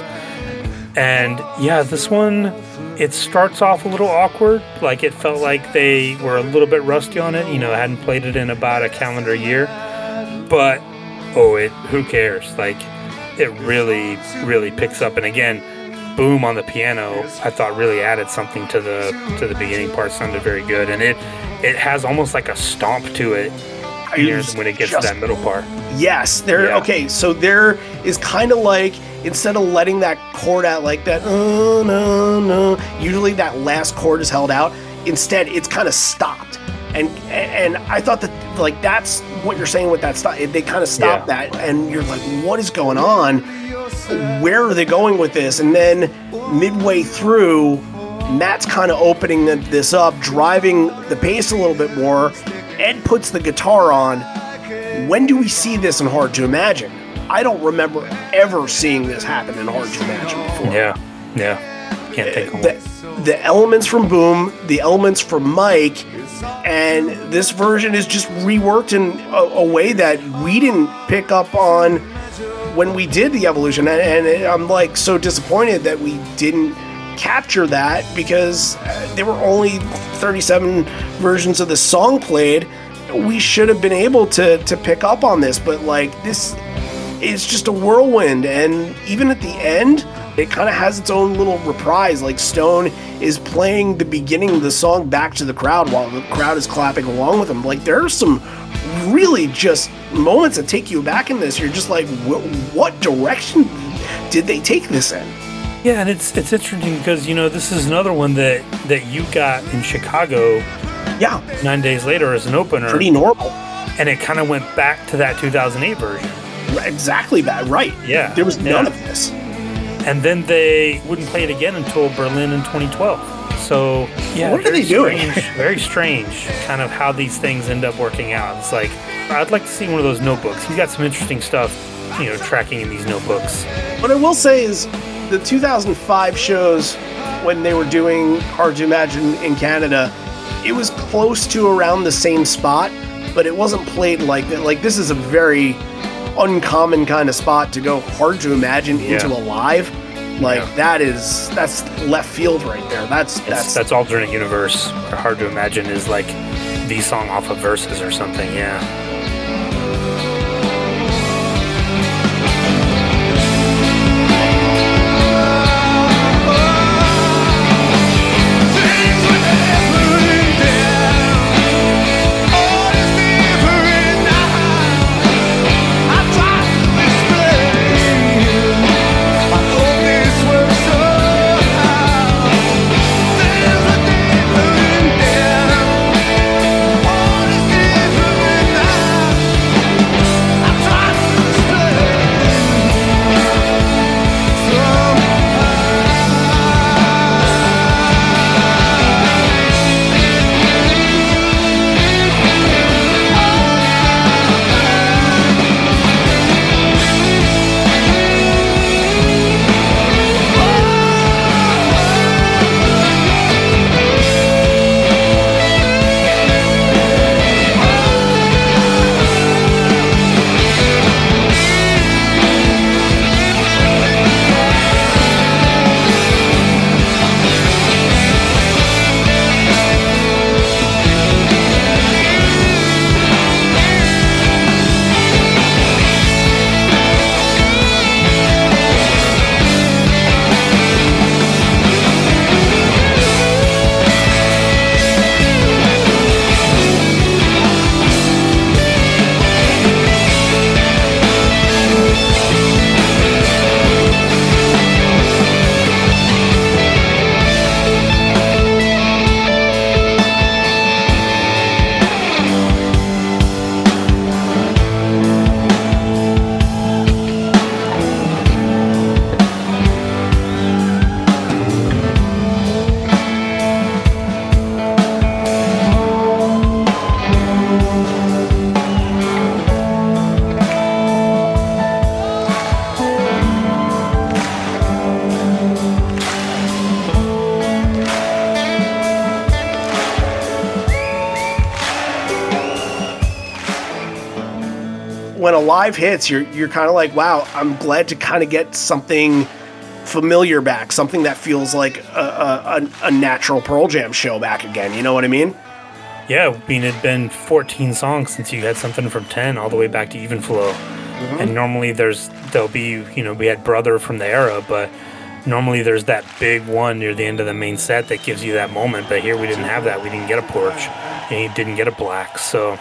And yeah, this one it starts off a little awkward. Like it felt like they were a little bit rusty on it. You know, hadn't played it in about a calendar year. But oh, it who cares? Like it really, really picks up. And again, boom on the piano, I thought really added something to the to the beginning part. Sounded very good, and it it has almost like a stomp to it when it gets just- to that middle part. Yes, there. Yeah. Okay, so there is kind of like instead of letting that chord out like that, uh, no, no. Usually that last chord is held out. Instead, it's kind of stopped, and and I thought that like that's what you're saying with that stop. They kind of stop Yeah. that, and you're like, what is going on? Where are they going with this? And then midway through, Matt's kind of opening this up, driving the pace a little bit more. Ed puts the guitar on. When do we see this in Hard to Imagine? I don't remember ever seeing this happen in Hard to Imagine before. Yeah, yeah. Can't think of The, the elements from Boom, the elements from Mike, and this version is just reworked in a, a way that we didn't pick up on when we did the evolution. And, and I'm like so disappointed that we didn't capture that because uh, there were only 37 versions of the song played. We should have been able to to pick up on this, but like this is just a whirlwind and even at the end it kind of has its own little reprise like stone is playing the beginning of the song back to the crowd while the crowd is clapping along with him. Like there are some really just moments that take you back in this. You're just like what direction did they take this in Yeah, and it's it's interesting because you know this is another one that that you got in Chicago yeah nine days later as an opener, pretty normal and it kind of went back to that 2008 version. exactly that right Yeah, there was none yeah. of this and then they wouldn't play it again until Berlin in 2012. So yeah, What are they doing? Strange, very strange, kind of how these things end up working out. It's like I'd like to see one of those notebooks. He's got some interesting stuff, you know, tracking in these notebooks. What I will say is the 2005 shows when they were doing Hard to Imagine in Canada, it was close to around the same spot, but it wasn't played like that. Like this is a very uncommon kind of spot to go Hard to Imagine into Yeah. Alive. Like Yeah. that is that's left field right there. That's That's that's that's alternate universe. Hard to imagine is like the song off of Vs. or something. Yeah. Live hits, you're you're kind of like, wow, I'm glad to kind of get something familiar back, something that feels like a, a, a, natural Pearl Jam show back again. You know what I mean? Yeah, I mean, it'd been 14 songs since you had something from 10 all the way back to Even Flow. Mm-hmm. And normally there's, there'll be, you know, we had Brother from the era, but normally there's that big one near the end of the main set that gives you that moment. But here we didn't have that. We didn't get a porch and you didn't get a black. So,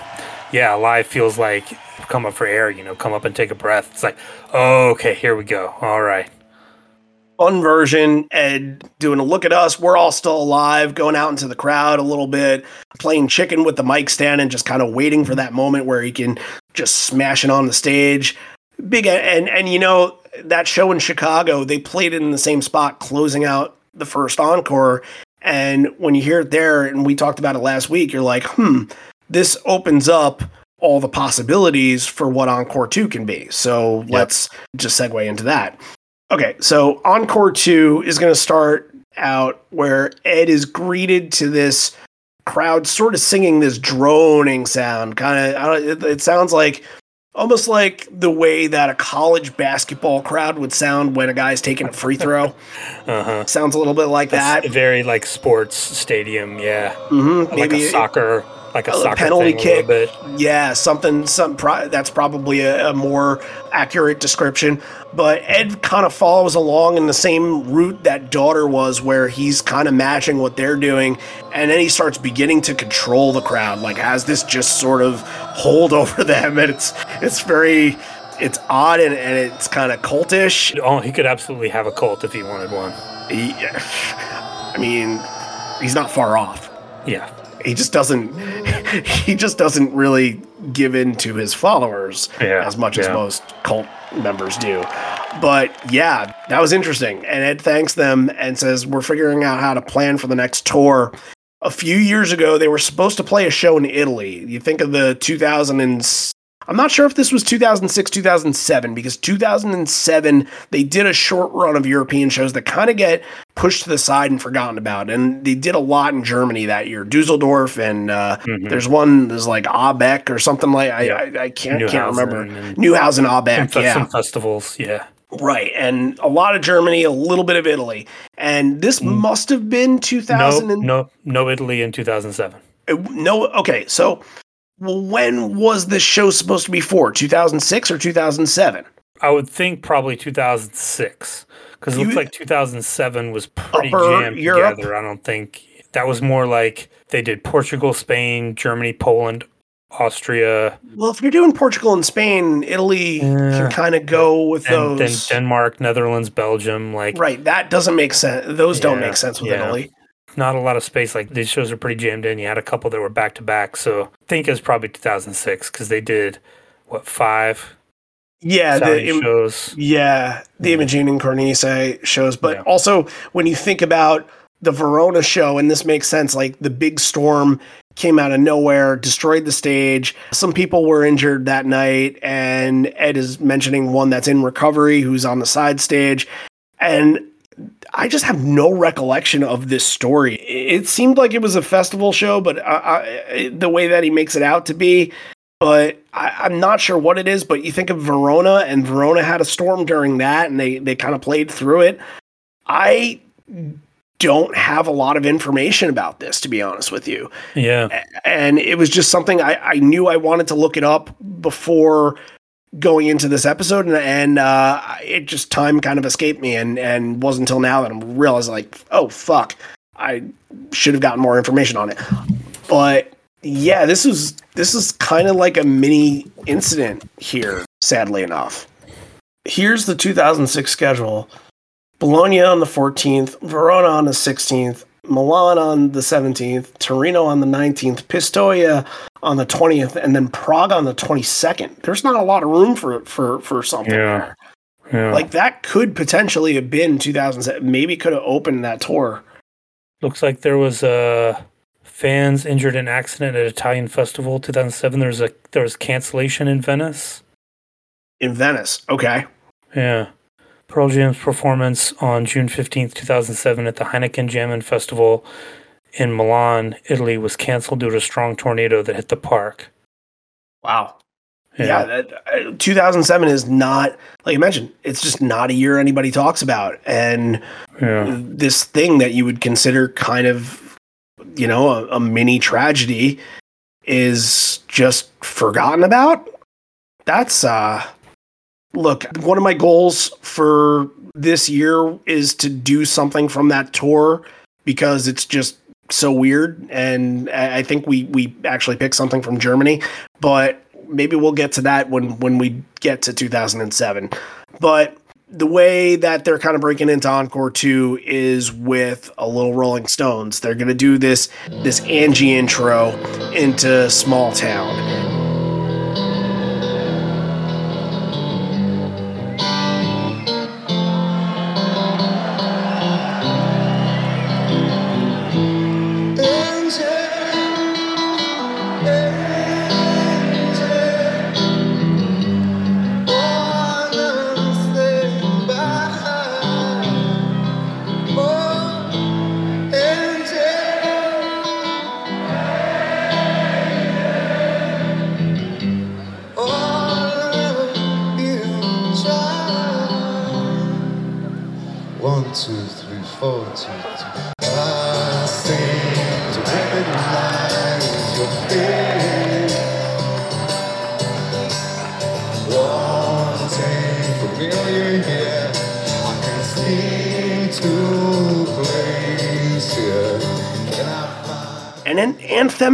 yeah, live feels like come up for air, you know, come up and take a breath. It's like, oh, okay, here we go. All right. fun version and doing a look at us. We're all still alive, going out into the crowd a little bit, playing chicken with the mic stand and just kind of waiting for that moment where he can just smash it on the stage. Big and and you know that show in Chicago, they played it in the same spot, closing out the first encore. And when you hear it there, and we talked about it last week, you're like, hmm, this opens up all the possibilities for what Encore 2 can be. So let's just segue into that. Okay, so Encore 2 is going to start out where Ed is greeted to this crowd sort of singing this droning sound. Kind of, it, it sounds like almost like the way that a college basketball crowd would sound when a guy's taking a free throw. Uh-huh. Sounds a little bit like that. Very like sports stadium, yeah. Mm-hmm. Like maybe a soccer, like a, oh, a soccer penalty kick. a. Yeah, something. Some pro- that's probably a, a more accurate description. But Ed kind of follows along in the same route that daughter was, where he's kind of matching what they're doing, and then he starts beginning to control the crowd, like has this just sort of hold over them, and it's it's very. It's odd and, and it's kind of cultish. Oh, he could absolutely have a cult if he wanted one. He, I mean, he's not far off. Yeah. He just doesn't he just doesn't really give in to his followers Yeah, as much as most cult members do. But yeah that was interesting. And ed thanks them and says we're figuring out how to plan for the next tour. A few years ago they were supposed to play a show in italy. You think of the 2000 and i'm not sure if this was 2006 2007 because 2007 they did a short run of european shows that kind of get pushed to the side and forgotten about. And they did a lot in Germany that year. Dusseldorf and uh, there's one there's like Abeck or something like I Mm-hmm. Yeah. I, I can't can't remember and- Neuhausen ob Eck. Yeah, some festivals, yeah. right. And a lot of Germany, a little bit of Italy. And this must have been 2000 and no, no Italy in 2007. Uh, no okay so well, when was this show supposed to be for 2006 or 2007 I would think probably 2006 because it looks like 2007 was pretty jammed Europe? together. I don't think that was more like they did Portugal, Spain, Germany, Poland, Austria, well if you're doing portugal and spain italy Yeah. can kind of go with and then Denmark, Netherlands, Belgium. Like right that doesn't make sense those don't make sense with yeah. italy not a lot of space. Like these shows are pretty jammed in. You had a couple that were back to back. So I think it's probably 2006 because they did what five yeah the, Saudi im- shows. Yeah, the Imogene and Cornice shows, but Yeah. also when you think about the Verona show, and this makes sense, like the big storm came out of nowhere, destroyed the stage. Some people were injured that night, and Ed is mentioning one that's in recovery who's on the side stage. And I just have no recollection of this story. It seemed like it was a festival show, but I, I, the way that he makes it out to be, but I, I'm not sure what it is. But you think of Verona, and Verona had a storm during that, and they they kind of played through it. I don't have a lot of information about this, to be honest with you. Yeah, And it was just something I, I knew I wanted to look it up before going into this episode, and, and uh, it just time kind of escaped me, and and wasn't until now that I'm realizing like, oh fuck, I should have gotten more information on it. But yeah, this was this is kind of like a mini incident here, sadly enough. Here's the 2006 schedule. Bologna on the 14th, Verona on the 16th, Milan on the 17th, Torino on the 19th, Pistoia on the 20th, and then Prague on the 22nd. There's not a lot of room for for for something. Yeah. there. yeah. Like that could potentially have been 2007. Maybe could have opened that tour. Looks like there was uh, fans injured in accident at Italian festival 2007. There was a there was cancellation in Venice. in Venice. Okay. Yeah. Pearl Jam's performance on June 15th, 2007 at the Heineken Jammin' Festival in Milan, Italy was canceled due to a strong tornado that hit the park. Wow. yeah, that, uh, 2007 is not like you mentioned. It's just not a year anybody talks about, and Yeah. this thing that you would consider kind of, you know, a, a mini tragedy is just forgotten about. That's uh, look. One of my goals for this year is to do something from that tour because it's just so weird, and I think we we actually picked something from Germany, but maybe we'll get to that when when we get to 2007. But the way that they're kind of breaking into Encore 2 is with a little Rolling Stones. They're going to do this this Angie intro into Small Town.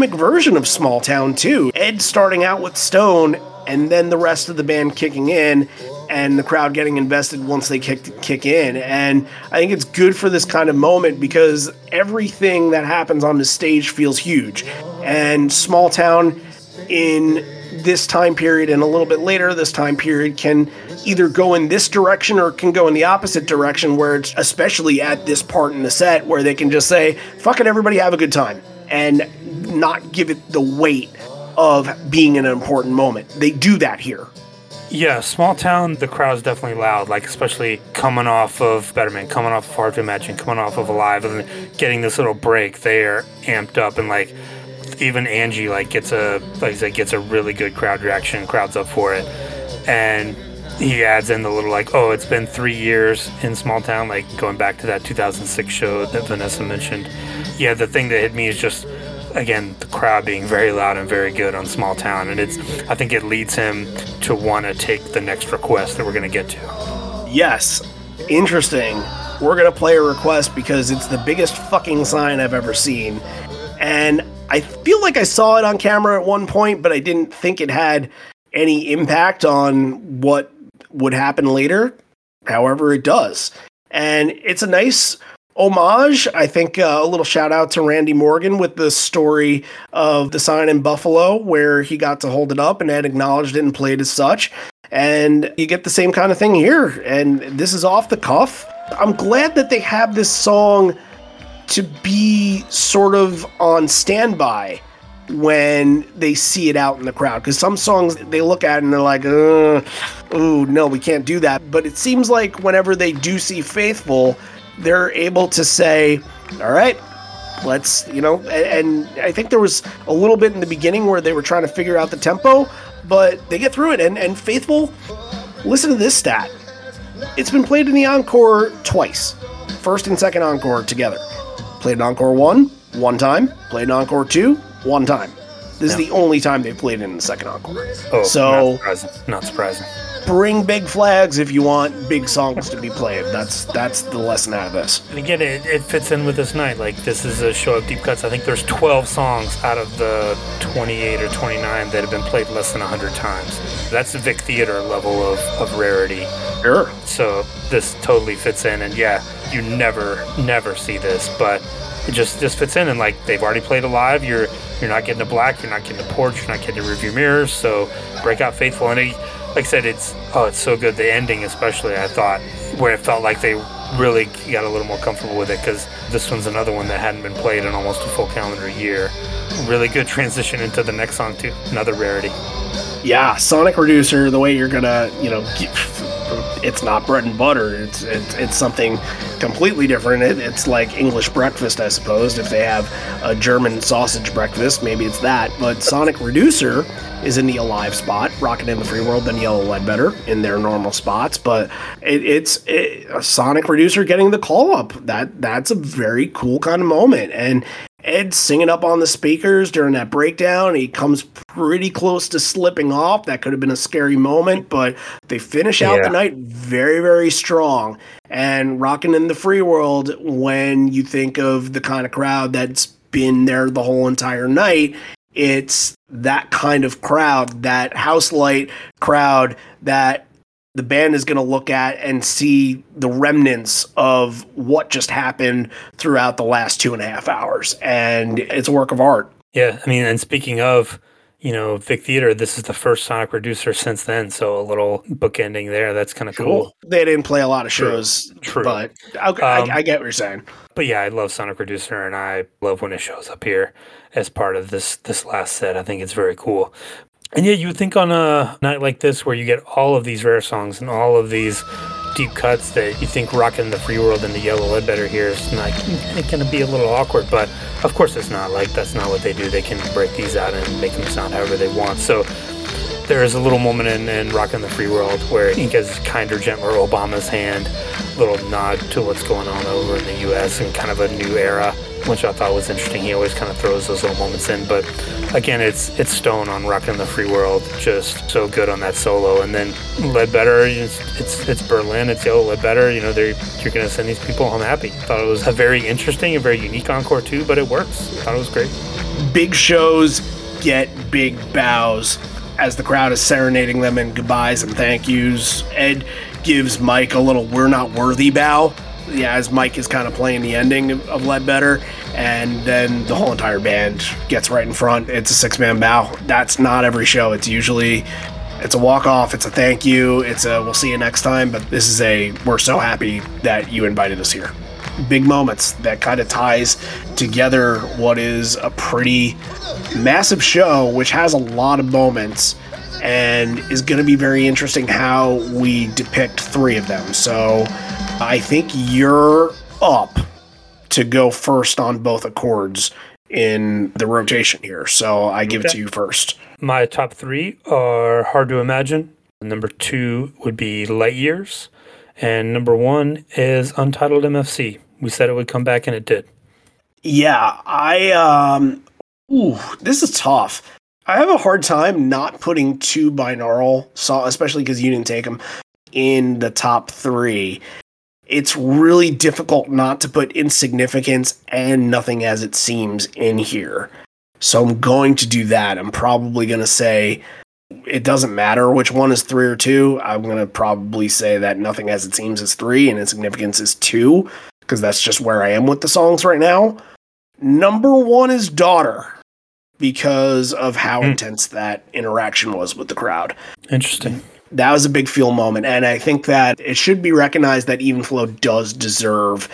Version of Small Town too. Ed starting out with Stone, and then the rest of the band kicking in, and the crowd getting invested once they kick kick in. And I think it's good for this kind of moment because everything that happens on the stage feels huge. And Small Town in this time period and a little bit later this time period can either go in this direction or can go in the opposite direction where it's especially at this part in the set where they can just say fuck it everybody have a good time and not give it the weight of being an important moment they do that here Yeah, small town, the crowd's definitely loud, like especially coming off of Betterman, coming off of Hard to Imagine, coming off of Alive, and getting this little break, they're amped up and like even Angie like gets a like I said, gets a really good crowd reaction, crowd's up for it. And he adds in the little like, oh, it's been three years in small town, like going back to that 2006 show that Vanessa mentioned. Yeah, the thing that hit me is just again the crowd being very loud and very good on small town, and it's I think it leads him to want to take the next request that we're gonna get to. yes. Interesting. We're gonna play a request because it's the biggest fucking sign i've ever seen. And i feel like i saw it on camera at one point but i didn't think it had any impact on what would happen later. However it does. And it's a nice homage. I think uh, a little shout out to randy morgan with the story of the sign in buffalo where he got to hold it up and had acknowledged it and played as such. And you get the same kind of thing here and this is off the cuff. I'm glad that they have this song to be sort of on standby when they see it out in the crowd because some songs they look at and they're like oh, no we can't do that. But it seems like whenever they do see faithful they're able to say all right let's you know a- and i think there was a little bit in the beginning where they were trying to figure out the tempo but they get through it and and faithful listen to this stat. It's been played in the encore twice first and second encore together. Played an encore one one time. Played an encore two one time. This is the only time they've played it in the second encore. Oh, So- not surprising. Not surprising. Bring big flags if you want big songs to be played that's that's the lesson out of this And again, it, it fits in with this night. Like this is a show of deep cuts. I think there's 12 songs out of the 28 or 29 that have been played less than 100 times. That's the Vic Theater level of, of rarity. sure So this totally fits in, and yeah, you never, never see this, but it just just fits in. And like they've already played alive you're you're not getting a black, you're not getting a porch, you're not getting a Rearview Mirrors. So break out faithful, and it, like I said, it's oh, it's so good. The ending, especially, I thought where it felt like they really got a little more comfortable with it because this one's another one that hadn't been played in almost a full calendar year. Really good transition into the next song too. Another rarity. yeah, Sonic Reducer, the way you're gonna, you know, it's not bread and butter. It's it's, it's something completely different. It, it's like English breakfast, I suppose. If they have a German sausage breakfast, maybe it's that. But Sonic Reducer is in the alive spot, Rockin' in the Free World, then Yellow Ledbetter in their normal spots. But it, it's it, a Sonic Reducer getting the call up. That that's a very cool kind of moment. And Ed singing up on the speakers during that breakdown. He comes pretty close to slipping off. That could have been a scary moment, but they finish out Yeah. the night very, very strong. And rocking in the free world, when you think of the kind of crowd that's been there the whole entire night, it's that kind of crowd, that house light crowd that the band is going to look at and see the remnants of what just happened throughout the last two and a half hours. And it's a work of art. Yeah, I mean, and speaking of, you know, Vic Theater, this is the first Sonic Reducer since then, so a little bookending there. That's kind of cool. They didn't play a lot of shows, True. but okay, Um, I, I get what you're saying. But yeah, I love Sonic Reducer, and I love when it shows up here as part of this this last set. I think it's very cool. And yeah, you would think on a night like this, where you get all of these rare songs and all of these deep cuts, that you think "Rockin' the Free World" and the Yellow Ledbetter here is like going to be a little awkward. But of course, it's not. Like that's not what they do. They can break these out and make them sound however they want. So there is a little moment in, in Rockin' the Free World where he gives kinder, gentler Obama's hand, little nod to what's going on over in the U.S. and kind of a new era, which I thought was interesting. He always kind of throws those little moments in, but again, it's it's Stone on Rockin' the Free World, just so good on that solo. And then Ledbetter, it's it's, it's Berlin, it's Yellow Ledbetter. You know, they're you're gonna send these people home happy. Thought it was a very interesting and very unique encore too, but it works. Thought it was great. Big shows get big bows as the crowd is serenading them in goodbyes and thank yous. Ed gives Mike a little "We're not worthy" bow. Yeah, as Mike is kind of playing the ending of, Ledbetter, and then the whole entire band gets right in front. It's a six-man bow. That's not every show. It's usually it's a walk off. It's a thank you. It's a we'll see you next time. But this is a we're so happy that you invited us here. Big moments that kind of ties together what is a pretty massive show, which has a lot of moments and is going to be very interesting how we depict three of them. So I think you're up to go first on both accords in the rotation here. So I give it to you first. My top three are Hard to Imagine. Number two would be Light Years. And number one is Untitled MFC. We said it would come back and it did. Yeah, I um ooh, this is tough. I have a hard time not putting two binaural saw, especially because you didn't take them in the top three. It's really difficult not to put insignificance and nothing as it seems in here. So I'm going to do that. I'm probably going to say it doesn't matter which one is three or two. I'm going to probably say that nothing as it seems is three and insignificance is two because that's just where I am with the songs right now. Number one is Daughter because of how Hmm. intense that interaction was with the crowd. Interesting. That was a big feel moment. And I think that it should be recognized that Even Flow does deserve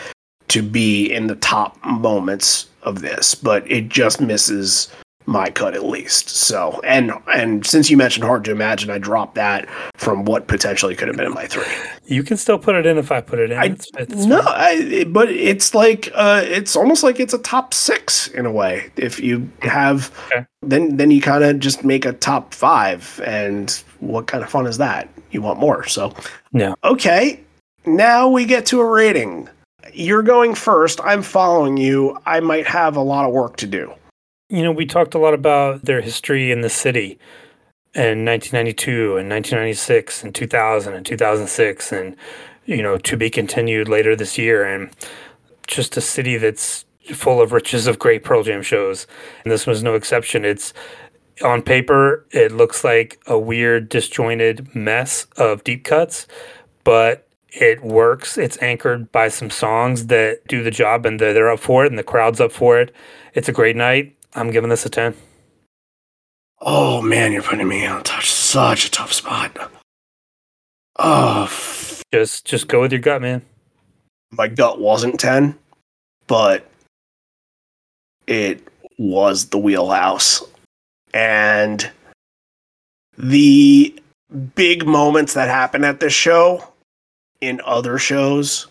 to be in the top moments of this, but it just misses my cut at least. So, and and since you mentioned Hard to Imagine, I dropped that from what potentially could have been in my three. You can still put it in if I put it in. I- It's- it's No. I, but it's like uh, it's almost like it's a top six in a way. If you have, Okay. then then you kind of just make a top five, and what kind of fun is that? You want more, so Yeah. okay. Now we get to a rating. You're going first. I'm following you. I might have a lot of work to do. You know, we talked a lot about their history in the city in 1992 and 1996 and 2000 and 2006 and, you know, to be continued later this year. And just a city that's full of riches of great Pearl Jam shows. And this was no exception. It's on paper, it looks like a weird, disjointed mess of deep cuts, but it works. It's anchored by some songs that do the job and they're, up for it and the crowd's up for it. It's a great night. I'm giving this a 10. Oh man, you're putting me on touch such a tough spot. Oh, f- Just just go with your gut, man. my gut wasn't ten, but it was the wheelhouse, and the big moments that happen at this show in other shows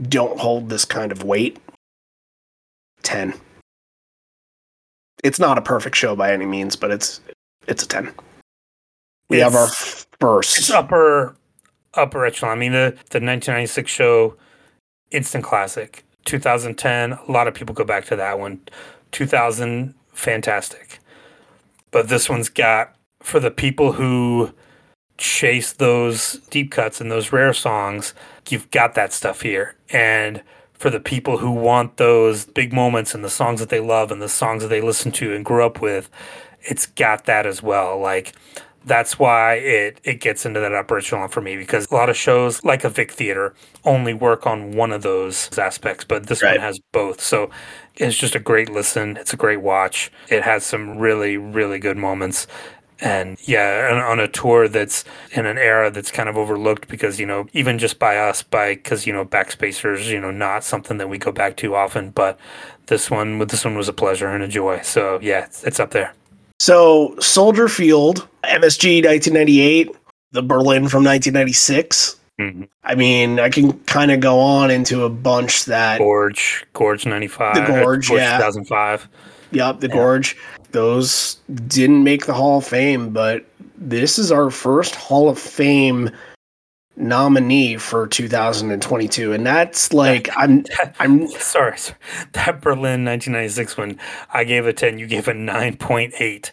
don't hold this kind of weight. 10. It's not a perfect show by any means, but it's it's a 10. We have our first. It's upper upper echelon. I mean the the 1996 show, instant classic. 2010, a lot of people go back to that one. 2000, fantastic. But this one's got for the people who chase those deep cuts and those rare songs, you've got that stuff here. And for the people who want those big moments and the songs that they love and the songs that they listen to and grew up with, it's got that as well. Like that's why it it gets into that upper echelon for me because a lot of shows like a Vic Theater only work on one of those aspects, but this Right. one has both. So it's just a great listen. It's a great watch. It has some really really good moments. And yeah, on, on a tour that's in an era that's kind of overlooked because, you know, even just by us, by because, you know, Backspacers, you know, not something that we go back to often. But this one, with this one was a pleasure and a joy. So yeah, it's, it's up there. So, Soldier Field, MSG 1998, the Berlin from 1996. Mhm. I mean, I can kind of go on into a bunch that, Gorge, Gorge 95. The uh, Gorge, yeah. 2005. yep, the Gorge. Those didn't make the Hall of Fame, but this is our first Hall of Fame nominee for 2022. And that's like, I'm, I'm, Sorry, sorry. That Berlin 1996 one, I gave a 10, you gave a 9.8.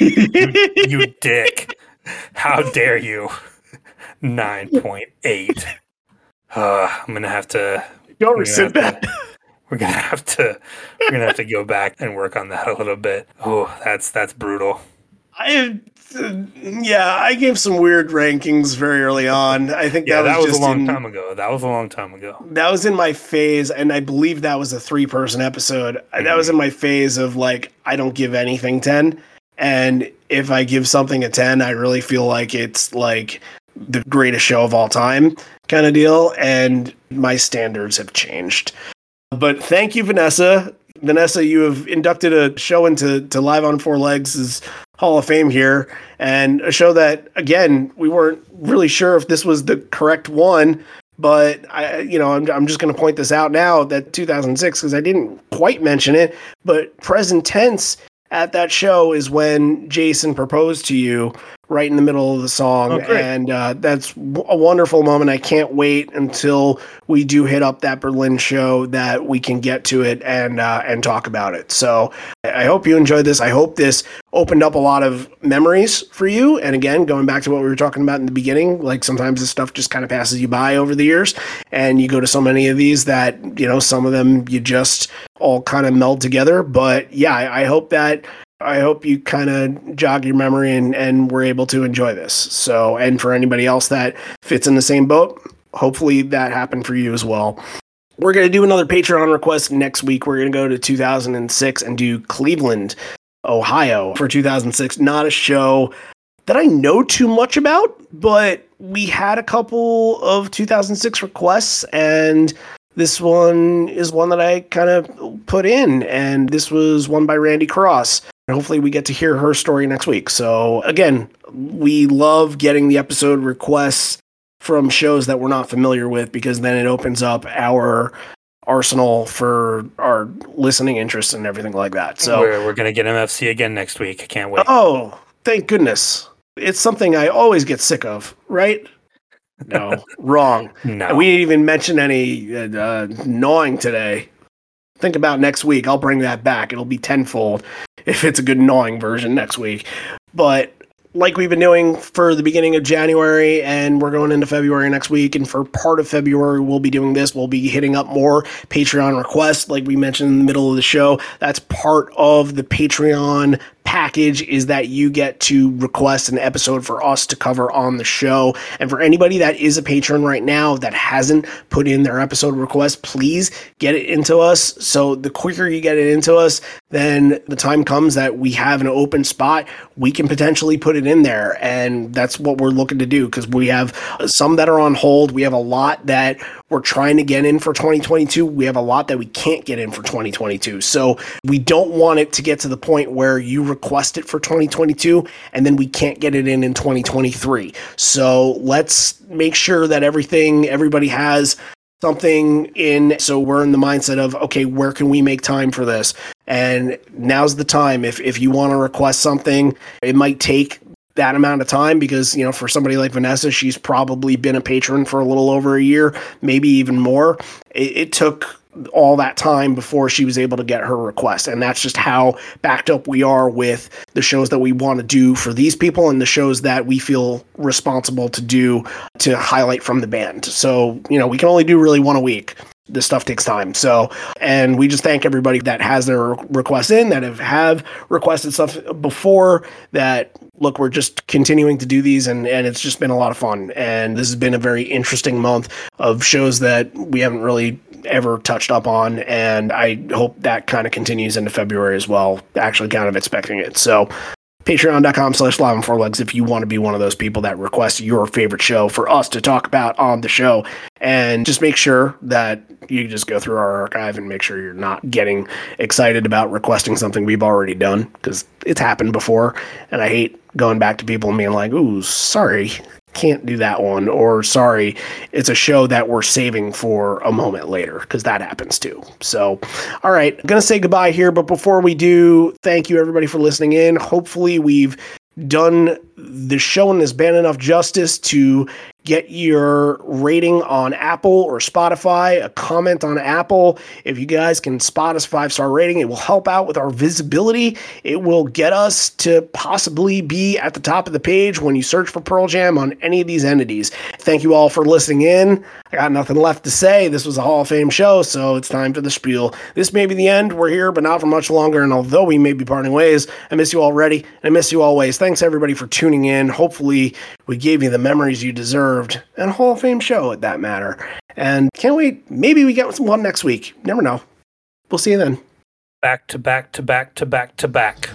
you, you dick. How dare you? 9.8. Uh, I'm going to have to don't rescind that. We're going to have to we're to have to go back and work on that a little bit. Oh, that's that's brutal. I, yeah, I gave some weird rankings very early on. I think Yeah, that that was, a long in, time ago. That was a long time ago. that was in my phase, and I believe that was a three person episode. That Mm-hmm. was in my phase of like I don't give anything ten, and if I give something a ten, I really feel like it's like the greatest show of all time kind of deal, and my standards have changed. But thank you, Vanessa. Vanessa, you have inducted a show into to Live on Four Legs' Hall of Fame here, and a show that again we weren't really sure if this was the correct one, but I, you know, I'm, I'm just going to point this out now that 2006 because I didn't quite mention it, but present tense at that show is when Jason proposed to you right in the middle of the song, Oh, and uh, that's a wonderful moment. I can't wait until we do hit up that Berlin show that we can get to it and uh, and talk about it. So I hope you enjoyed this. I hope this opened up a lot of memories for you. And again, going back to what we were talking about in the beginning, like sometimes this stuff just kind of passes you by over the years, and you go to so many of these that you know some of them you just all kind of meld together. But yeah, I, I hope that. I hope you kind of jog your memory and, and we're able to enjoy this. So, and for anybody else that fits in the same boat, hopefully that happened for you as well. We're going to do another Patreon request next week. We're going to go to 2006 and do Cleveland, Ohio for 2006. Not a show that I know too much about, but we had a couple of 2006 requests, and this one is one that I kind of put in, and this was one by Randy Cross. And hopefully, we get to hear her story next week. So, again, we love getting the episode requests from shows that we're not familiar with because then it opens up our arsenal for our listening interests and everything like that. So, we're, we're going to get MFC again next week. I can't wait. oh, thank goodness. It's something I always get sick of, right? No, wrong. no. We didn't even mention any uh, uh, gnawing today. Think about next week. I'll bring that back. It'll be tenfold if it's a good gnawing version next week. But like we've been doing for the beginning of January, and we're going into February next week, and for part of February, we'll be doing this. We'll be hitting up more Patreon requests, like we mentioned in the middle of the show. That's part of the Patreon package is that you get to request an episode for us to cover on the show. And for anybody that is a patron right now that hasn't put in their episode request, please get it into us. So the quicker you get it into us, then the time comes that we have an open spot, we can potentially put it in there. And that's what we're looking to do because we have some that are on hold. We have a lot that we're trying to get in for 2022. We have a lot that we can't get in for 2022. So we don't want it to get to the point where you request it for 2022 and then we can't get it in in 2023. So let's make sure that everything, everybody has something in. So we're in the mindset of, okay, where can we make time for this? And now's the time. If, if you want to request something, it might take that amount of time because you know for somebody like vanessa she's probably been a patron for a little over a year maybe even more. It, it, took all that time before she was able to get her request. And that's just how backed up we are with the shows that we want to do for these people and the shows that we feel responsible to do to highlight from the band. So you know we can only do really one a week. This stuff takes time. So, and we just thank everybody that has their requests in, that have, have requested stuff before, that look, we're just continuing to do these and, and it's just been a lot of fun. And this has been a very interesting month of shows that we haven't really ever touched up on. And I hope that kind of continues into February as well. Actually, kind of expecting it. So, patreon.com slash live on four legs if you want to be one of those people that request your favorite show for us to talk about on the show. And just make sure that you just go through our archive and make sure you're not getting excited about requesting something we've already done because it's happened before. And i hate going back to people and being like ooh sorry can't do that one or sorry it's a show that we're saving for a moment later because that happens too. So all right I'm gonna say goodbye here but before we do thank you everybody for listening in. Hopefully we've done the show and this band enough justice to get your rating on Apple or Spotify, a comment on Apple. If you guys can spot us five star rating, it will help out with our visibility. It will get us to possibly be at the top of the page when you search for Pearl Jam on any of these entities. Thank you all for listening in. I got nothing left to say. This was a Hall of Fame show, so it's time for the spiel. This may be the end. We're here, but not for much longer. And although we may be parting ways, I miss you already, and I miss you always. Thanks everybody for tuning in. Hopefully, we gave you the memories you deserved and a Hall of Fame show at that matter. And can't wait. Maybe we get one next week. Never know. We'll see you then. Back to back to back to back to back.